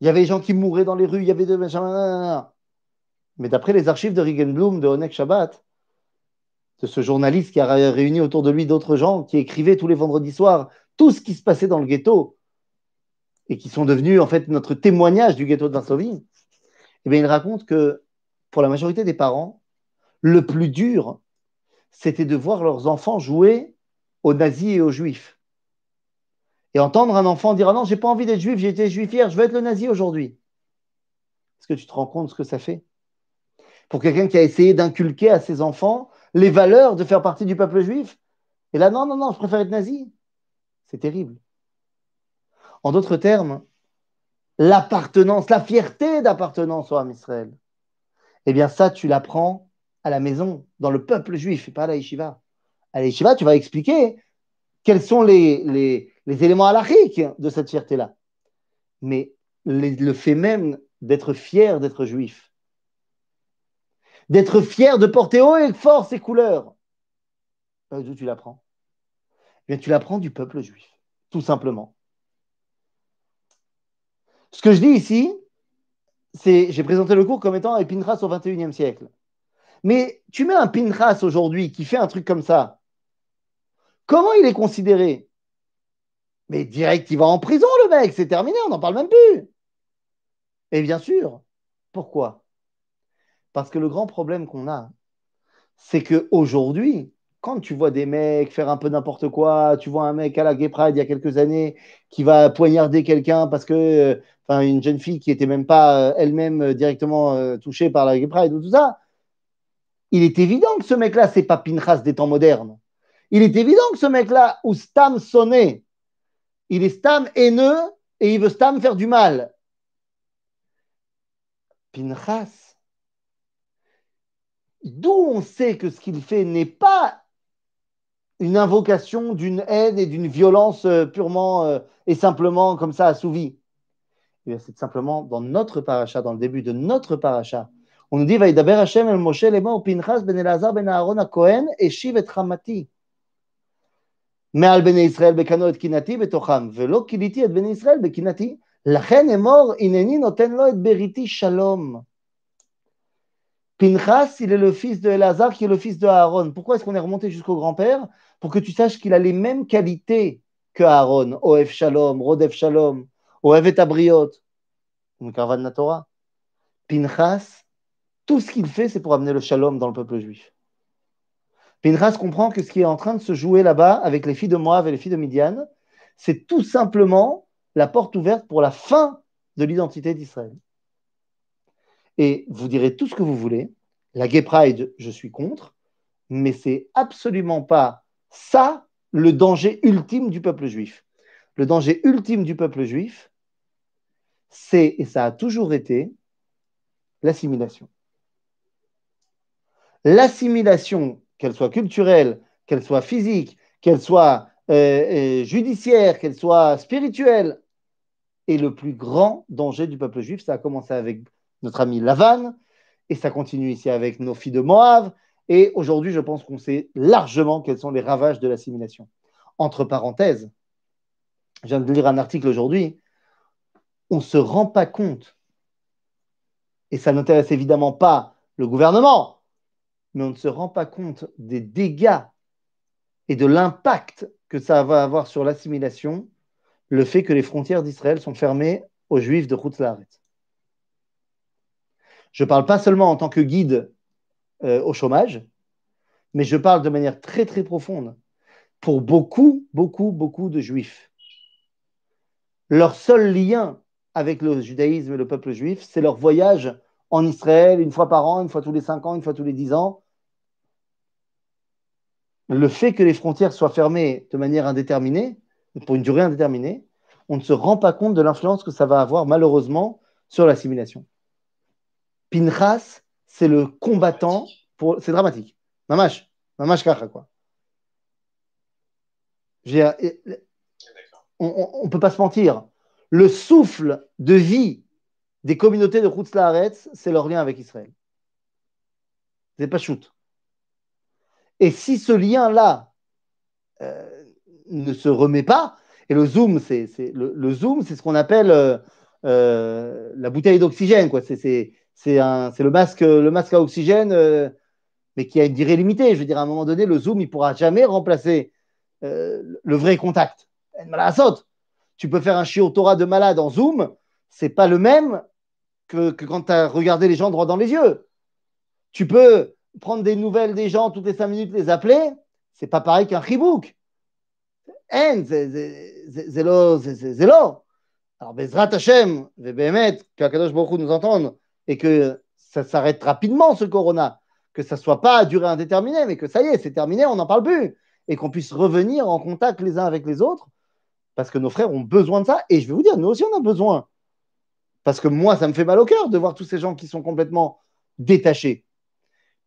Il y avait des gens qui mouraient dans les rues, il y avait des... Mais d'après les archives de Rigenblum, de Onek Shabbat, de ce journaliste qui a réuni autour de lui d'autres gens qui écrivaient tous les vendredis soirs tout ce qui se passait dans le ghetto et qui sont devenus en fait notre témoignage du ghetto de Varsovie, eh bien, il raconte que pour la majorité des parents, le plus dur, c'était de voir leurs enfants jouer aux nazis et aux juifs. Et entendre un enfant dire Ah non, j'ai pas envie d'être juif, j'ai été juif hier, je veux être le nazi aujourd'hui. Est-ce que tu te rends compte ce que ça fait? Pour quelqu'un qui a essayé d'inculquer à ses enfants les valeurs de faire partie du peuple juif. Et là, non, non, non, je préfère être nazi. C'est terrible. En d'autres termes, l'appartenance, la fierté d'appartenance au Ham Israël, eh bien ça, tu l'apprends à la maison, dans le peuple juif, et pas à la yeshiva. Allez, Shiva, tu vas expliquer quels sont les, éléments halachiques de cette fierté-là. Mais le fait même d'être fier d'être juif, d'être fier de porter haut et fort ses couleurs, euh, d'où tu l'apprends? Eh Tu l'apprends du peuple juif, tout simplement. Ce que je dis ici, c'est, j'ai présenté le cours comme étant un Pinchas au 21e siècle. Mais tu mets un Pinchas aujourd'hui qui fait un truc comme ça, comment il est considéré? Mais direct, il va en prison, le mec, c'est terminé, on n'en parle même plus. Et bien sûr, pourquoi? Parce que le grand problème qu'on a, c'est qu'aujourd'hui, quand tu vois des mecs faire un peu n'importe quoi, tu vois un mec à la Gay Pride il y a quelques années qui va poignarder quelqu'un parce que, euh, enfin, une jeune fille qui n'était même pas euh, elle-même euh, directement touchée par la Gay Pride ou tout ça, il est évident que ce mec-là, c'est pas Pinchas des temps modernes. Il est évident que ce mec-là, où Stam sonnait, il est Stam haineux et il veut Stam faire du mal. Pinchas, d'où on sait que ce qu'il fait n'est pas une invocation d'une haine et d'une violence euh, purement euh, et simplement comme ça assouvie. Eh c'est simplement dans notre paracha, dans le début de notre paracha. On nous dit Vaïdaber Hashem el Moshe lema Pinchas ben Elazar ben Aaron a Kohen et Shiv et. מעל בני ישראל בקנו את קנאתי בתוכם, ולא כיליתי את בני ישראל בקנאתי, לכן אמור, הנני נותן לו את בריתי שלום. Pinchas, il est le fils de Elazar qui est le fils de Aaron. Pourquoi est-ce qu'on est remonté jusqu'au grand-père Pour que tu saches qu'il a les mêmes qualités que Aaron. Oef Shalom, Rodef Shalom, Oev et Abriot. Karvan Torah. Pinchas, tout ce qu'il fait, c'est pour amener le shalom dans le peuple juif. Pinchas comprend que ce qui est en train de se jouer là-bas avec les filles de Moab et les filles de Midian, c'est tout simplement la porte ouverte pour la fin de l'identité d'Israël. Et vous direz tout ce que vous voulez. La Gay Pride, je suis contre, mais c'est absolument pas ça le danger ultime du peuple juif. Le danger ultime du peuple juif, c'est, et ça a toujours été, l'assimilation. L'assimilation, qu'elle soit culturelle, qu'elle soit physique, qu'elle soit euh, euh, judiciaire, qu'elle soit spirituelle, est le plus grand danger du peuple juif. Ça a commencé avec notre ami Lavan, et ça continue ici avec nos filles de Moab. Et aujourd'hui, je pense qu'on sait largement quels sont les ravages de l'assimilation. Entre parenthèses, je viens de lire un article aujourd'hui, on ne se rend pas compte, et ça n'intéresse évidemment pas le gouvernement, mais on ne se rend pas compte des dégâts et de l'impact que ça va avoir sur l'assimilation, le fait que les frontières d'Israël sont fermées aux juifs de Chutzlaret. Je ne parle pas seulement en tant que guide euh, au chômage, mais je parle de manière très très profonde pour beaucoup, beaucoup, beaucoup de juifs. Leur seul lien avec le judaïsme et le peuple juif, c'est leur voyage en Israël une fois par an, une fois tous les cinq ans, une fois tous les dix ans. Le fait que les frontières soient fermées de manière indéterminée, pour une durée indéterminée, on ne se rend pas compte de l'influence que ça va avoir malheureusement sur l'assimilation. Pinchas, c'est le combattant pour. C'est dramatique. Mamash, mamash kacha, quoi. On ne peut pas se mentir. Le souffle de vie des communautés de Chutzlaaretz, c'est leur lien avec Israël. C'est pas shoot. Et si ce lien-là euh, ne se remet pas, et le zoom, c'est le, zoom, c'est ce qu'on appelle euh, euh, la bouteille d'oxygène, quoi. C'est le masque, le masque à oxygène, mais qui a une durée limitée. Je veux dire, à un moment donné, le zoom, il pourra jamais remplacer le vrai contact. Tu peux faire un chiotora de malade en zoom, c'est pas le même que, quand tu as regardé les gens droit dans les yeux. Tu peux prendre des nouvelles des gens toutes les cinq minutes, les appeler, c'est pas pareil qu'un rebook. C'est l'eau. Alors, Bezrat Hashem, Behemet, que Akadosh Baruch nous entende, et que ça s'arrête rapidement, ce corona, que ça soit pas à durée indéterminée, mais que ça y est, c'est terminé, on n'en parle plus, et qu'on puisse revenir en contact les uns avec les autres, parce que nos frères ont besoin de ça, et je vais vous dire, nous aussi on a besoin. Parce que moi, ça me fait mal au cœur de voir tous ces gens qui sont complètement détachés.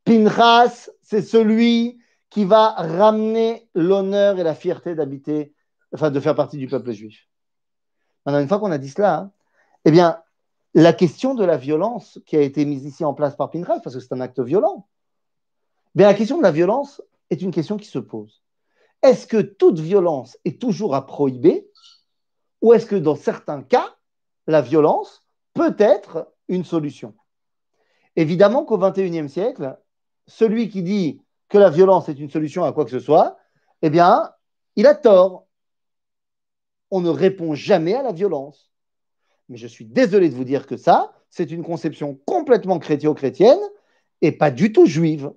Pinchas, c'est celui qui va ramener l'honneur et la fierté d'habiter, enfin de faire partie du peuple juif. Maintenant, une fois qu'on a dit cela, eh bien, la question de la violence qui a été mise ici en place par Pinchas, parce que c'est un acte violent, eh bien, la question de la violence est une question qui se pose. Est-ce que toute violence est toujours à prohiber ou est-ce que dans certains cas, la violence peut être une solution? Évidemment qu'au XXIe siècle, celui qui dit que la violence est une solution à quoi que ce soit, eh bien, il a tort. On ne répond jamais à la violence. Mais je suis désolé de vous dire que ça, c'est une conception complètement chrétio-chrétienne et pas du tout juive.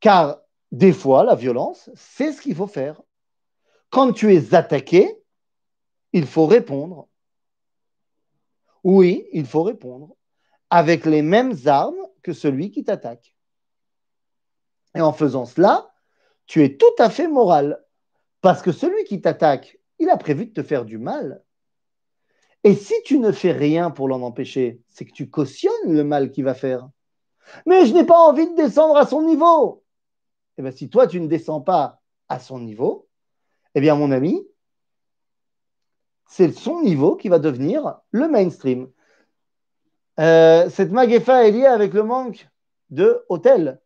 Car des fois, la violence, c'est ce qu'il faut faire. Quand tu es attaqué, il faut répondre. Oui, il faut répondre avec les mêmes armes que celui qui t'attaque. Et en faisant cela, tu es tout à fait moral. Parce que celui qui t'attaque, il a prévu de te faire du mal. Et si tu ne fais rien pour l'en empêcher, c'est que tu cautionnes le mal qu'il va faire. Mais je n'ai pas envie de descendre à son niveau. Eh bien, si toi, tu ne descends pas à son niveau, eh bien, mon ami, c'est son niveau qui va devenir le mainstream. Euh, cette magefa est liée avec le manque de hôtels.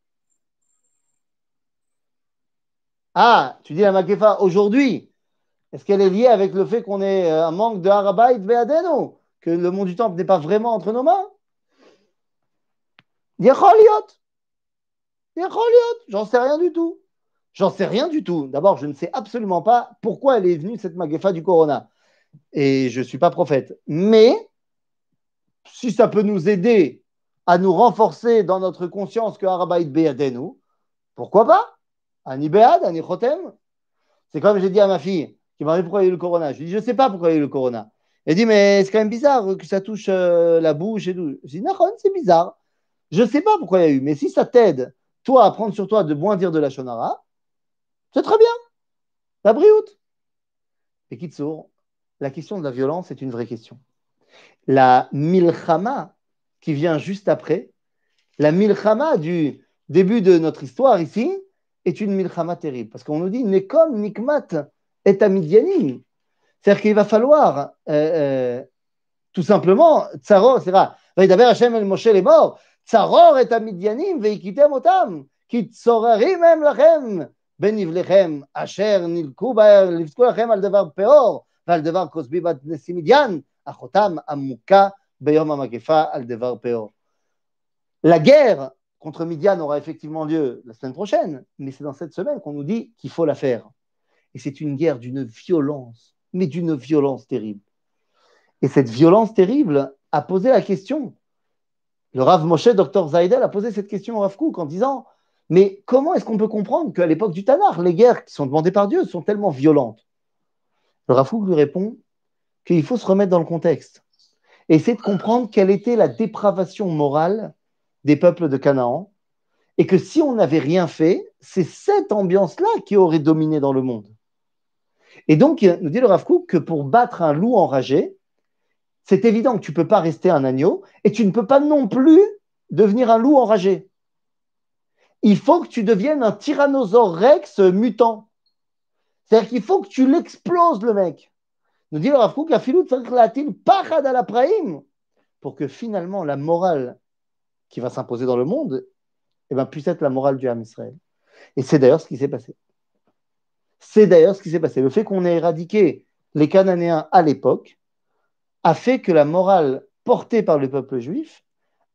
Ah, tu dis la magefa aujourd'hui. Est-ce qu'elle est liée avec le fait qu'on ait euh, un manque de Harabait Ve'adeno Que le monde du temple n'est pas vraiment entre nos mains? Yecholiot J'en sais rien du tout. J'en sais rien du tout. D'abord, je ne sais absolument pas pourquoi elle est venue, cette magefa du corona. Et je ne suis pas prophète. Mais si ça peut nous aider à nous renforcer dans notre conscience que Harabait Be'adenu, pourquoi pas? Ani Ani. C'est comme j'ai dit à ma fille qui m'a dit pourquoi il y a eu le corona? Je lui dis, je ne sais pas pourquoi il y a eu le corona. Elle dit, mais c'est quand même bizarre que ça touche euh, la bouche et tout. Je dis, non, c'est bizarre. Je ne sais pas pourquoi il y a eu, mais si ça t'aide, toi, à prendre sur toi de moins dire de la shonara, c'est très bien. La brioute. Et Kitsour, la question de la violence est une vraie question La milchama qui vient juste après, la milchama du début de notre histoire ici, est une milchama terrible. Parce qu'on nous dit, Nekom Nikmat et Amidianim. C'est-à-dire qu'il va falloir euh, euh, tout simplement, Tsaro, c'est vrai, וידבר השם אל משה לאמור, צרור את המדיינים והכיתם אותם, כי צוררים הם לכם בנבליכם, אשר נלקו לבכו לכם על דבר פאור ועל דבר כוסבי בת נשיא מדיין, אחותם עמוקה ביום המגפה על דבר פאור. La guerre contre Midian aura effectivement lieu la semaine prochaine, mais c'est dans cette semaine qu'on nous dit qu'il faut la faire. Et c'est une guerre d'une violence, mais d'une violence terrible. Et cette violence terrible a posé la question. Le Rav Moshe, Dr Zaidel, a posé cette question au Rav Kook en disant Mais comment est-ce qu'on peut comprendre qu'à l'époque du Tanar, les guerres qui sont demandées par Dieu sont tellement violentes Le Rav Kook lui répond qu'il faut se remettre dans le contexte et essayer de comprendre quelle était la dépravation morale des peuples de Canaan et que si on n'avait rien fait, c'est cette ambiance-là qui aurait dominé dans le monde. Et donc, nous dit le Rav que pour battre un loup enragé, c'est évident que tu ne peux pas rester un agneau et tu ne peux pas non plus devenir un loup enragé. Il faut que tu deviennes un tyrannosaure rex mutant. C'est-à-dire qu'il faut que tu l'exploses, le mec. Nous dit le Rav Kook, pour que finalement la morale qui va s'imposer dans le monde eh ben, puisse être la morale du Ham Israël. Et c'est d'ailleurs ce qui s'est passé. C'est d'ailleurs ce qui s'est passé. Le fait qu'on ait éradiqué les Cananéens à l'époque a fait que la morale portée par le peuple juif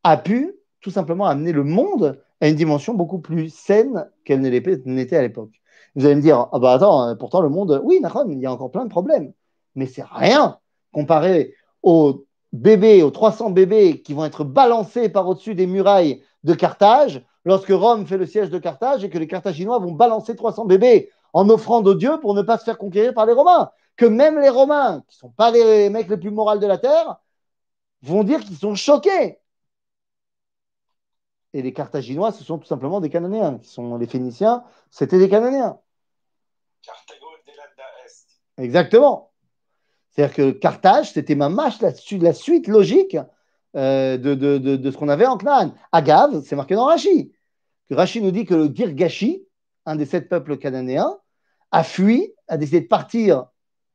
a pu tout simplement amener le monde à une dimension beaucoup plus saine qu'elle n'était à l'époque. Vous allez me dire, ah bah attends, pourtant le monde, oui, il y a encore plein de problèmes, mais c'est rien comparé aux bébés, aux 300 bébés qui vont être balancés par au-dessus des murailles de Carthage lorsque Rome fait le siège de Carthage et que les Carthaginois vont balancer 300 bébés en offrande aux dieux pour ne pas se faire conquérir par les Romains. Que même les Romains, qui ne sont pas les mecs les plus moraux de la terre, vont dire qu'ils sont choqués. Et les Carthaginois, ce sont tout simplement des Cananéens. Qui sont les Phéniciens, c'était des Cananéens. Carthago Est. Exactement. C'est-à-dire que Carthage, c'était ma mâche, la, la suite logique euh, de, de, de, ce qu'on avait en Canaan. Agave, c'est marqué dans Rachi, que Rachid nous dit que le Girgashi, un des sept peuples cananéens, a fui, a décidé de partir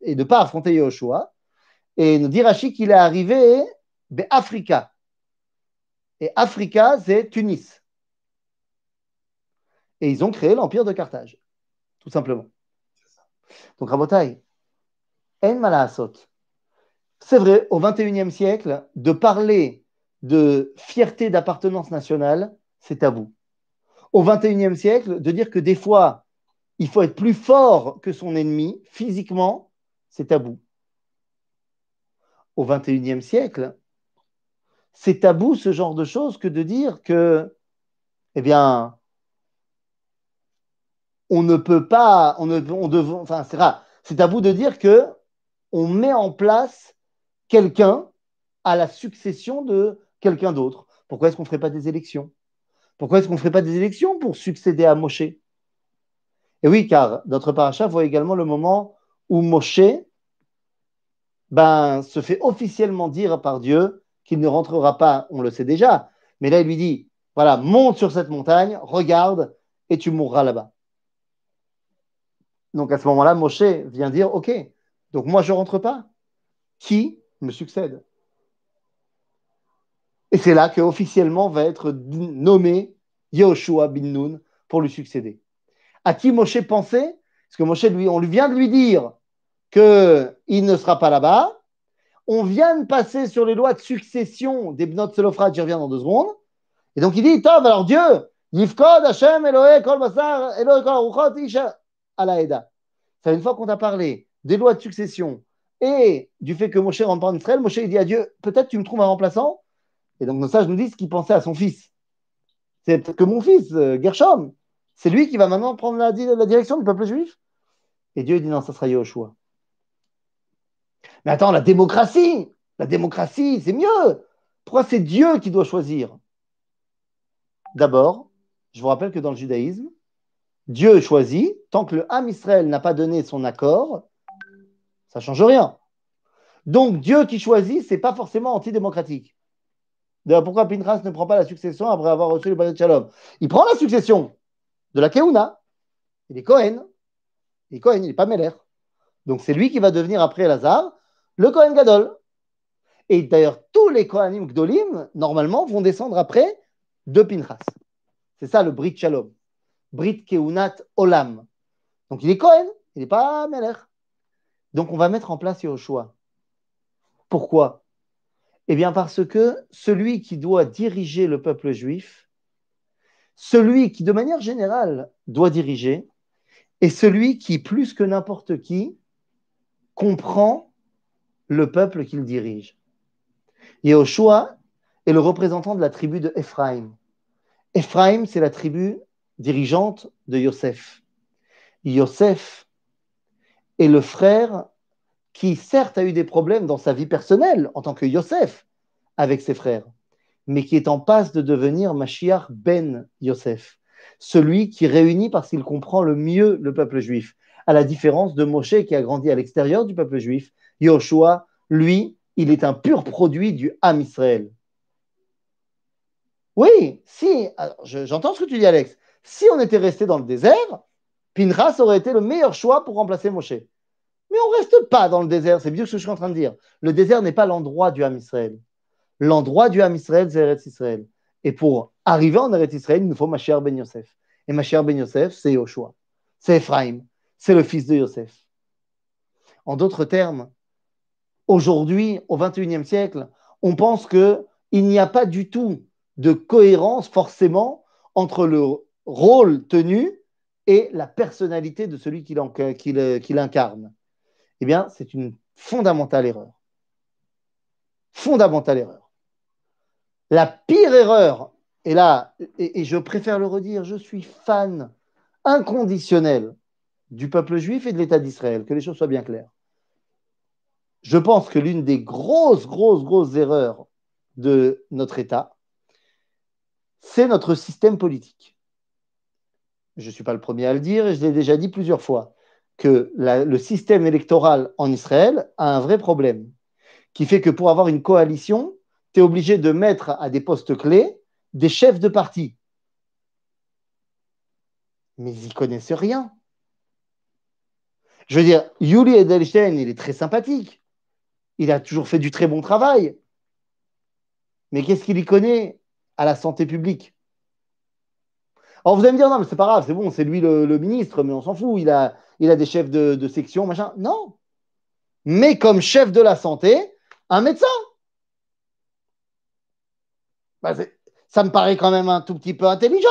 et de ne pas affronter Yahushua. Et nous dit Rachid qu'il est arrivé à Africa. Et Africa, c'est Tunis. Et ils ont créé l'empire de Carthage, tout simplement. Donc, Malaasot. C'est vrai, au XXIe siècle, de parler de fierté d'appartenance nationale, c'est tabou. Au XXIe siècle, de dire que des fois, il faut être plus fort que son ennemi physiquement, c'est tabou. Au XXIe siècle, c'est tabou ce genre de choses que de dire que, eh bien, on ne peut pas, on ne, on enfin, c'est rare. C'est tabou de dire que on met en place quelqu'un à la succession de quelqu'un d'autre. Pourquoi est-ce qu'on ne ferait pas des élections? Pourquoi est-ce qu'on ne ferait pas des élections pour succéder à Moshe? Et oui, car notre paracha voit également le moment où Moshe ben, se fait officiellement dire par Dieu qu'il ne rentrera pas, on le sait déjà, mais là il lui dit, voilà, monte sur cette montagne, regarde, et tu mourras là-bas. Donc à ce moment-là, Moshe vient dire, ok, donc moi je ne rentre pas. Qui me succède? Et c'est là qu'officiellement va être nommé Yehoshua bin Nun pour lui succéder. À qui Moshe pensait? Parce que Moshe, lui, on vient de lui dire qu'il ne sera pas là-bas. On vient de passer sur les lois de succession des Bnot Selofra, j'y reviens dans deux secondes. Et donc il dit, Tov, alors Dieu, Yifkod Hashem Elohe Kol Basar Elohe Kol Aruchot Isha à la Eda. une fois qu'on a parlé des lois de succession et du fait que Moshe rentre en Israël, Moshe dit à Dieu, peut-être tu me trouves un remplaçant. Et donc nos sages nous disent qu'il pensait à son fils. C'est peut-être que mon fils, euh, Gershom, c'est lui qui va maintenant prendre la, direction du peuple juif. Et Dieu dit non, ça sera Yahushua. Mais attends, la démocratie, la démocratie, c'est mieux. Pourquoi c'est Dieu qui doit choisir? D'abord, je vous rappelle que dans le judaïsme, Dieu choisit, tant que le Ham Israël n'a pas donné son accord, ça ne change rien. Donc Dieu qui choisit, ce n'est pas forcément antidémocratique. D'ailleurs, pourquoi Pinchas ne prend pas la succession après avoir reçu le de Shalom? Il prend la succession de la Keuna. Il est Cohen. Il est Cohen, il n'est pas Meller. Donc c'est lui qui va devenir après Lazare le Cohen Gadol. Et d'ailleurs, tous les Kohanim Gdolim, normalement, vont descendre après de Pinchas. C'est ça le Brit Shalom. Brit Keunat Olam. Donc il est Cohen, il n'est pas Meller. Donc on va mettre en place Yehoshua. Pourquoi? Eh bien parce que celui qui doit diriger le peuple juif, celui qui de manière générale doit diriger, est celui qui, plus que n'importe qui, comprend le peuple qu'il dirige. Yehoshua est le représentant de la tribu de Ephraim. Ephraim, c'est la tribu dirigeante de Yosef. Yosef est le frère qui, certes, a eu des problèmes dans sa vie personnelle en tant que Yosef avec ses frères, mais qui est en passe de devenir Mashiach ben Yosef, celui qui réunit parce qu'il comprend le mieux le peuple juif, à la différence de Moshe qui a grandi à l'extérieur du peuple juif. Yoshua, lui, il est un pur produit du Ham Israël. Oui, si, j'entends ce que tu dis, Alex, si on était resté dans le désert, Pinchas aurait été le meilleur choix pour remplacer Moshe. Mais on ne reste pas dans le désert, c'est bien ce que je suis en train de dire. Le désert n'est pas l'endroit du Ham Israël. L'endroit du Ham Israël, c'est Eretz Israël. Et pour arriver en Eretz Israël, il nous faut Mashiach ben Yosef. Et Mashiach ben Yosef, c'est Yoshua. C'est Ephraim. C'est le fils de Yosef. En d'autres termes, aujourd'hui, au XXIe siècle, on pense qu'il n'y a pas du tout de cohérence forcément entre le rôle tenu et la personnalité de celui qui l'incarne. Eh bien, c'est une fondamentale erreur. Fondamentale erreur. La pire erreur, et là, et, je préfère le redire, je suis fan inconditionnel du peuple juif et de l'État d'Israël, que les choses soient bien claires. Je pense que l'une des grosses, grosses, grosses erreurs de notre État, c'est notre système politique je ne suis pas le premier à le dire, et je l'ai déjà dit plusieurs fois, que le système électoral en Israël a un vrai problème, qui fait que pour avoir une coalition, tu es obligé de mettre à des postes clés des chefs de parti. mais ils n'y connaissent rien. Je veux dire, Yuli Edelstein, il est très sympathique. Il a toujours fait du très bon travail. Mais qu'est-ce qu'il y connaît à la santé publique? Alors vous allez me dire, non, mais c'est pas grave, c'est bon, c'est lui le, ministre, mais on s'en fout, il a, il a des chefs de, section, machin. Non. Mais comme chef de la santé, un médecin. Bah, ça me paraît quand même un tout petit peu intelligent.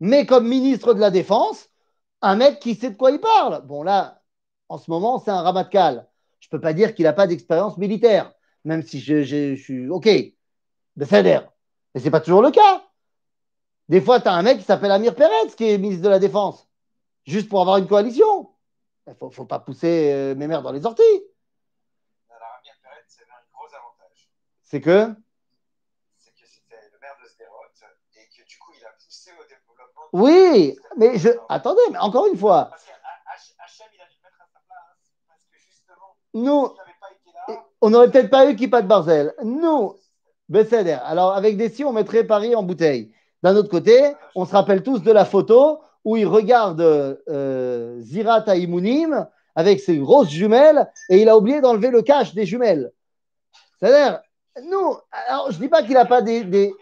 Mais comme ministre de la Défense, un mec qui sait de quoi il parle. Bon, là, en ce moment, c'est un Ramatkal. Je ne peux pas dire qu'il n'a pas d'expérience militaire, même si je, suis OK, de. Mais ce n'est pas toujours le cas. Des fois, tu as un mec qui s'appelle Amir Peretz, qui est ministre de la Défense, juste pour avoir une coalition. Il ne faut, pas pousser euh, mes mères dans les orties. Alors, Amir Peretz, c'est un gros avantage. C'est que? C'est que c'était le maire de Sderot et que du coup, il a poussé au développement. Oui, mais je. Attendez, mais encore une fois. Parce qu'Hachem, il a dû mettre à sa place. Parce que justement, nous, on n'aurait peut-être pas eu Kippat Barzel. Nous, Besséder. Alors, avec des si, on mettrait Paris en bouteille. D'un autre côté, on se rappelle tous de la photo où il regarde euh, Aïmounim avec ses grosses jumelles et il a oublié d'enlever le cache des jumelles. C'est-à-dire, nous, alors je ne dis pas qu'il n'a pas des, des...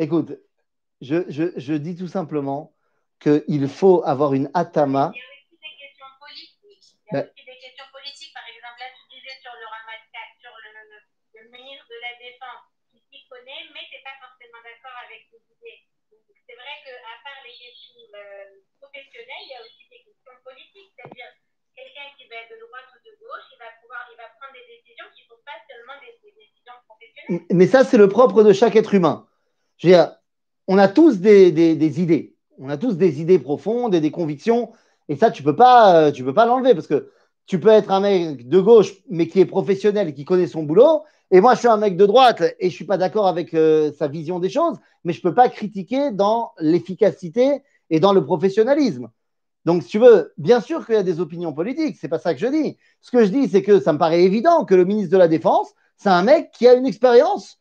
Écoute, je, je, je, dis tout simplement qu'il faut avoir une atama. Il y a aussi des questions politiques. Il y a ben, aussi des questions politiques. Par exemple, là, tu disais sur le Ramadan, sur le, le, ministre de la Défense, qui s'y connaît, mais tu n'es pas forcément d'accord avec les idées. C'est vrai qu'à part les questions euh, professionnelles, il y a aussi des questions politiques. C'est-à-dire, quelqu'un qui va être de droite ou de gauche, il va pouvoir, il va prendre des décisions qui ne sont pas seulement des, des décisions professionnelles. Mais ça, c'est le propre de chaque être humain on a tous des, idées. On a tous des idées profondes et des convictions. Et ça, tu ne peux pas, euh, peux pas l'enlever parce que tu peux être un mec de gauche, mais qui est professionnel et qui connaît son boulot. Et moi, je suis un mec de droite et je ne suis pas d'accord avec euh, sa vision des choses, mais je ne peux pas critiquer dans l'efficacité et dans le professionnalisme. Donc, si tu veux, bien sûr qu'il y a des opinions politiques, c'est pas ça que je dis. Ce que je dis, c'est que ça me paraît évident que le ministre de la Défense, c'est un mec qui a une expérience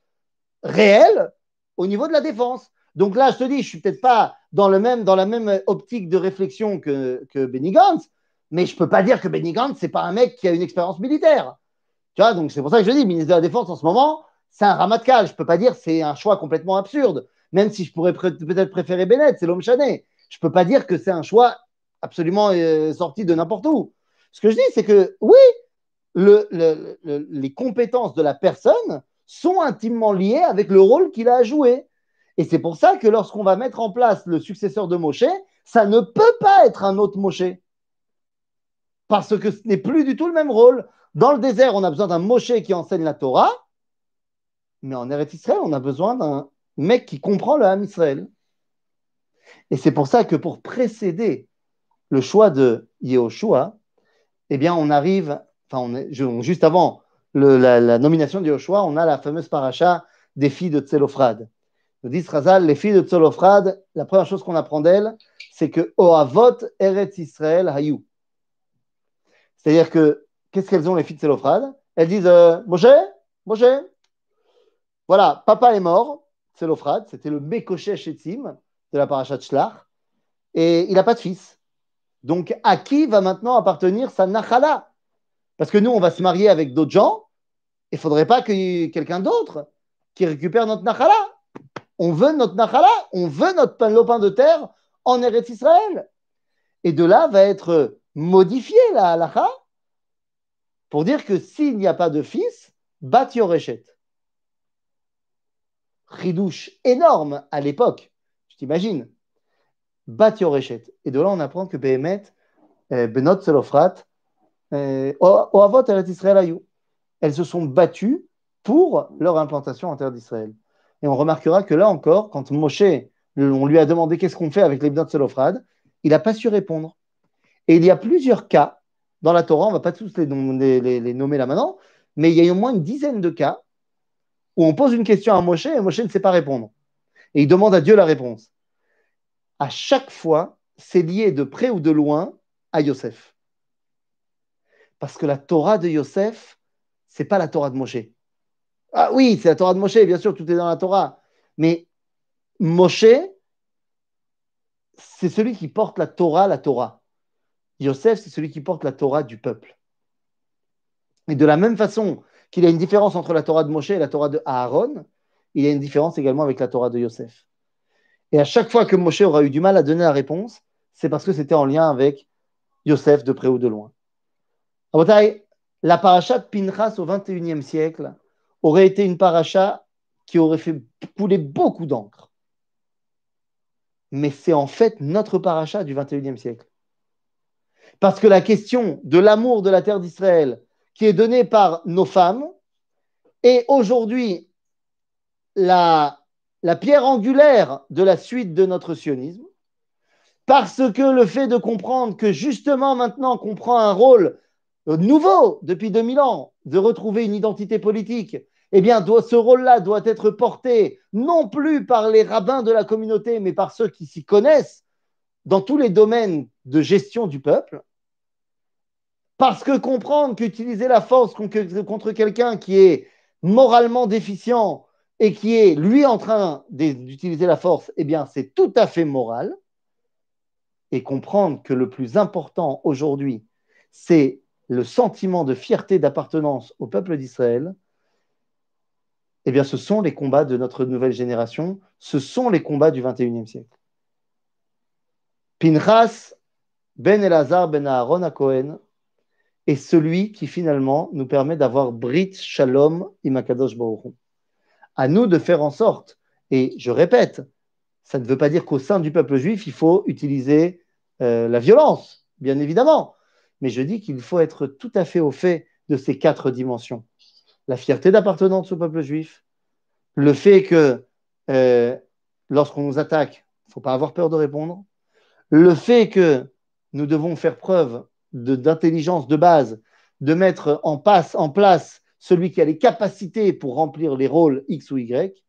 réelle au niveau de la défense. Donc là, je te dis, je suis peut-être pas dans, le même, dans la même optique de réflexion que, que Benny Gantz, mais je peux pas dire que Benny Gantz, c'est pas un mec qui a une expérience militaire. Tu vois, donc c'est pour ça que je dis, ministre de la Défense en ce moment, c'est un ramatkal. Je peux pas dire c'est un choix complètement absurde, même si je pourrais peut-être préférer Bennett, c'est l'homme chané. Je peux pas dire que c'est un choix absolument euh, sorti de n'importe où. Ce que je dis, c'est que oui, le, les compétences de la personne sont intimement liés avec le rôle qu'il a à jouer. Et c'est pour ça que lorsqu'on va mettre en place le successeur de Moshe, ça ne peut pas être un autre Moshe. Parce que ce n'est plus du tout le même rôle. Dans le désert, on a besoin d'un Moshe qui enseigne la Torah, mais en Eretz Israël, on a besoin d'un mec qui comprend le Ham Israël. Et c'est pour ça que pour précéder le choix de Yehoshua, eh bien, on arrive, enfin, juste avant la, nomination de Yoshua, on a la fameuse paracha des filles de Tselophrad. Nous dit Razal, les filles de Tselophrad, la première chose qu'on apprend d'elles, c'est que Oavot Eretz Israël Hayou. C'est-à-dire que, qu'est-ce qu'elles ont, les filles de Tselophrad Elles disent euh, Moshe, Moshe, voilà, papa est mort, Tselophrad, c'était le Mekoshe Shetzim de la paracha de Shlach, et il n'a pas de fils. Donc, à qui va maintenant appartenir sa Nachala? Parce que nous, on va se marier avec d'autres gens, il ne faudrait pas ait quelqu'un d'autre qui récupère notre Nachala. On veut notre Nachala, on veut notre lopin de terre en Eretz Israël. Et de là va être modifié la halacha pour dire que s'il n'y a pas de fils, bat Yoreshet. Ridouche énorme à l'époque, tu t'imagines. Bat Yoreshet. Et de là, on apprend que Behemet, euh, Benot Selofrat, euh, Oavot Eretz Israël Ayou elles se sont battues pour leur implantation en terre d'Israël. Et on remarquera que là encore, quand Moshe, on lui a demandé qu'est-ce qu'on fait avec les de Selofrad, il n'a pas su répondre. Et il y a plusieurs cas dans la Torah, on ne va pas tous les, nommer là maintenant, mais il y a au moins une dizaine de cas où on pose une question à Moshe et Moshe ne sait pas répondre. Et il demande à Dieu la réponse. À chaque fois, c'est lié de près ou de loin à Yosef. Parce que la Torah de Yosef, c'est pas la Torah de Moshe. Ah oui, c'est la Torah de Moshe, bien sûr, tout est dans la Torah. Mais Moshe, c'est celui qui porte la Torah, la Torah. Yosef, c'est celui qui porte la Torah du peuple. Et de la même façon qu'il y a une différence entre la Torah de Moshe et la Torah de Aaron, il y a une différence également avec la Torah de Yosef. Et à chaque fois que Moshe aura eu du mal à donner la réponse, c'est parce que c'était en lien avec Yosef de près ou de loin. La paracha de Pinchas au XXIe siècle aurait été une paracha qui aurait fait couler beaucoup d'encre. Mais c'est en fait notre paracha du XXIe siècle. Parce que la question de l'amour de la terre d'Israël, qui est donnée par nos femmes, est aujourd'hui la, la pierre angulaire de la suite de notre sionisme. Parce que le fait de comprendre que justement maintenant qu'on prend un rôle nouveau depuis 2000 ans, de retrouver une identité politique, eh bien, ce rôle-là doit être porté non plus par les rabbins de la communauté, mais par ceux qui s'y connaissent dans tous les domaines de gestion du peuple. Parce que comprendre qu'utiliser la force contre quelqu'un qui est moralement déficient et qui est lui en train d'utiliser la force, eh bien, c'est tout à fait moral. Et comprendre que le plus important aujourd'hui, c'est le sentiment de fierté d'appartenance au peuple d'Israël, eh bien, ce sont les combats de notre nouvelle génération, ce sont les combats du 21e siècle. Pinchas ben Elazar ben Aaron à est celui qui finalement nous permet d'avoir Brit Shalom imakadosh Baruch À nous de faire en sorte, et je répète, ça ne veut pas dire qu'au sein du peuple juif, il faut utiliser euh, la violence, bien évidemment mais je dis qu'il faut être tout à fait au fait de ces quatre dimensions. La fierté d'appartenance au peuple juif, le fait que euh, lorsqu'on nous attaque, il ne faut pas avoir peur de répondre, le fait que nous devons faire preuve d'intelligence de, base, de mettre en, place celui qui a les capacités pour remplir les rôles X ou Y,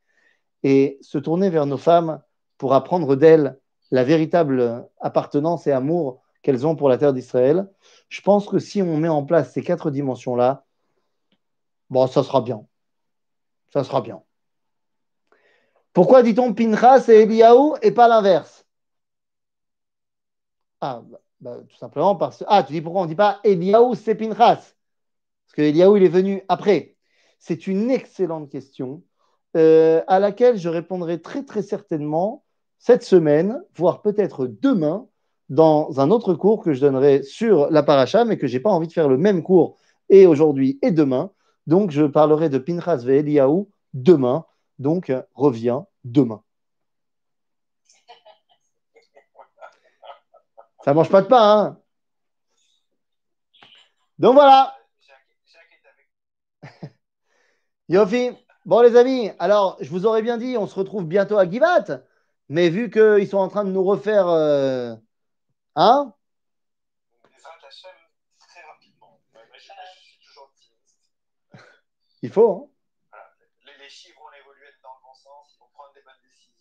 et se tourner vers nos femmes pour apprendre d'elles la véritable appartenance et amour qu'elles ont pour la terre d'Israël. Je pense que si on met en place ces quatre dimensions-là, bon, ça sera bien. Ça sera bien. Pourquoi dit-on Pinchas et Eliaou et pas l'inverse? Ah, bah, tout simplement parce que. Ah, tu dis pourquoi on ne dit pas Eliaou c'est Pinchas? Parce que Eliaou, il est venu après. C'est une excellente question euh, à laquelle je répondrai très très certainement cette semaine, voire peut-être demain, dans un autre cours que je donnerai sur la paracha, mais que je n'ai pas envie de faire le même cours et aujourd'hui et demain. Donc, je parlerai de Pinchas ve demain. Donc, reviens demain. Ça mange pas de pain, hein Donc voilà. Yofi. Bon, les amis, alors, je vous aurais bien dit, on se retrouve bientôt à Givat, mais vu qu'ils sont en train de nous refaire. Euh, Hein Il faut. Hein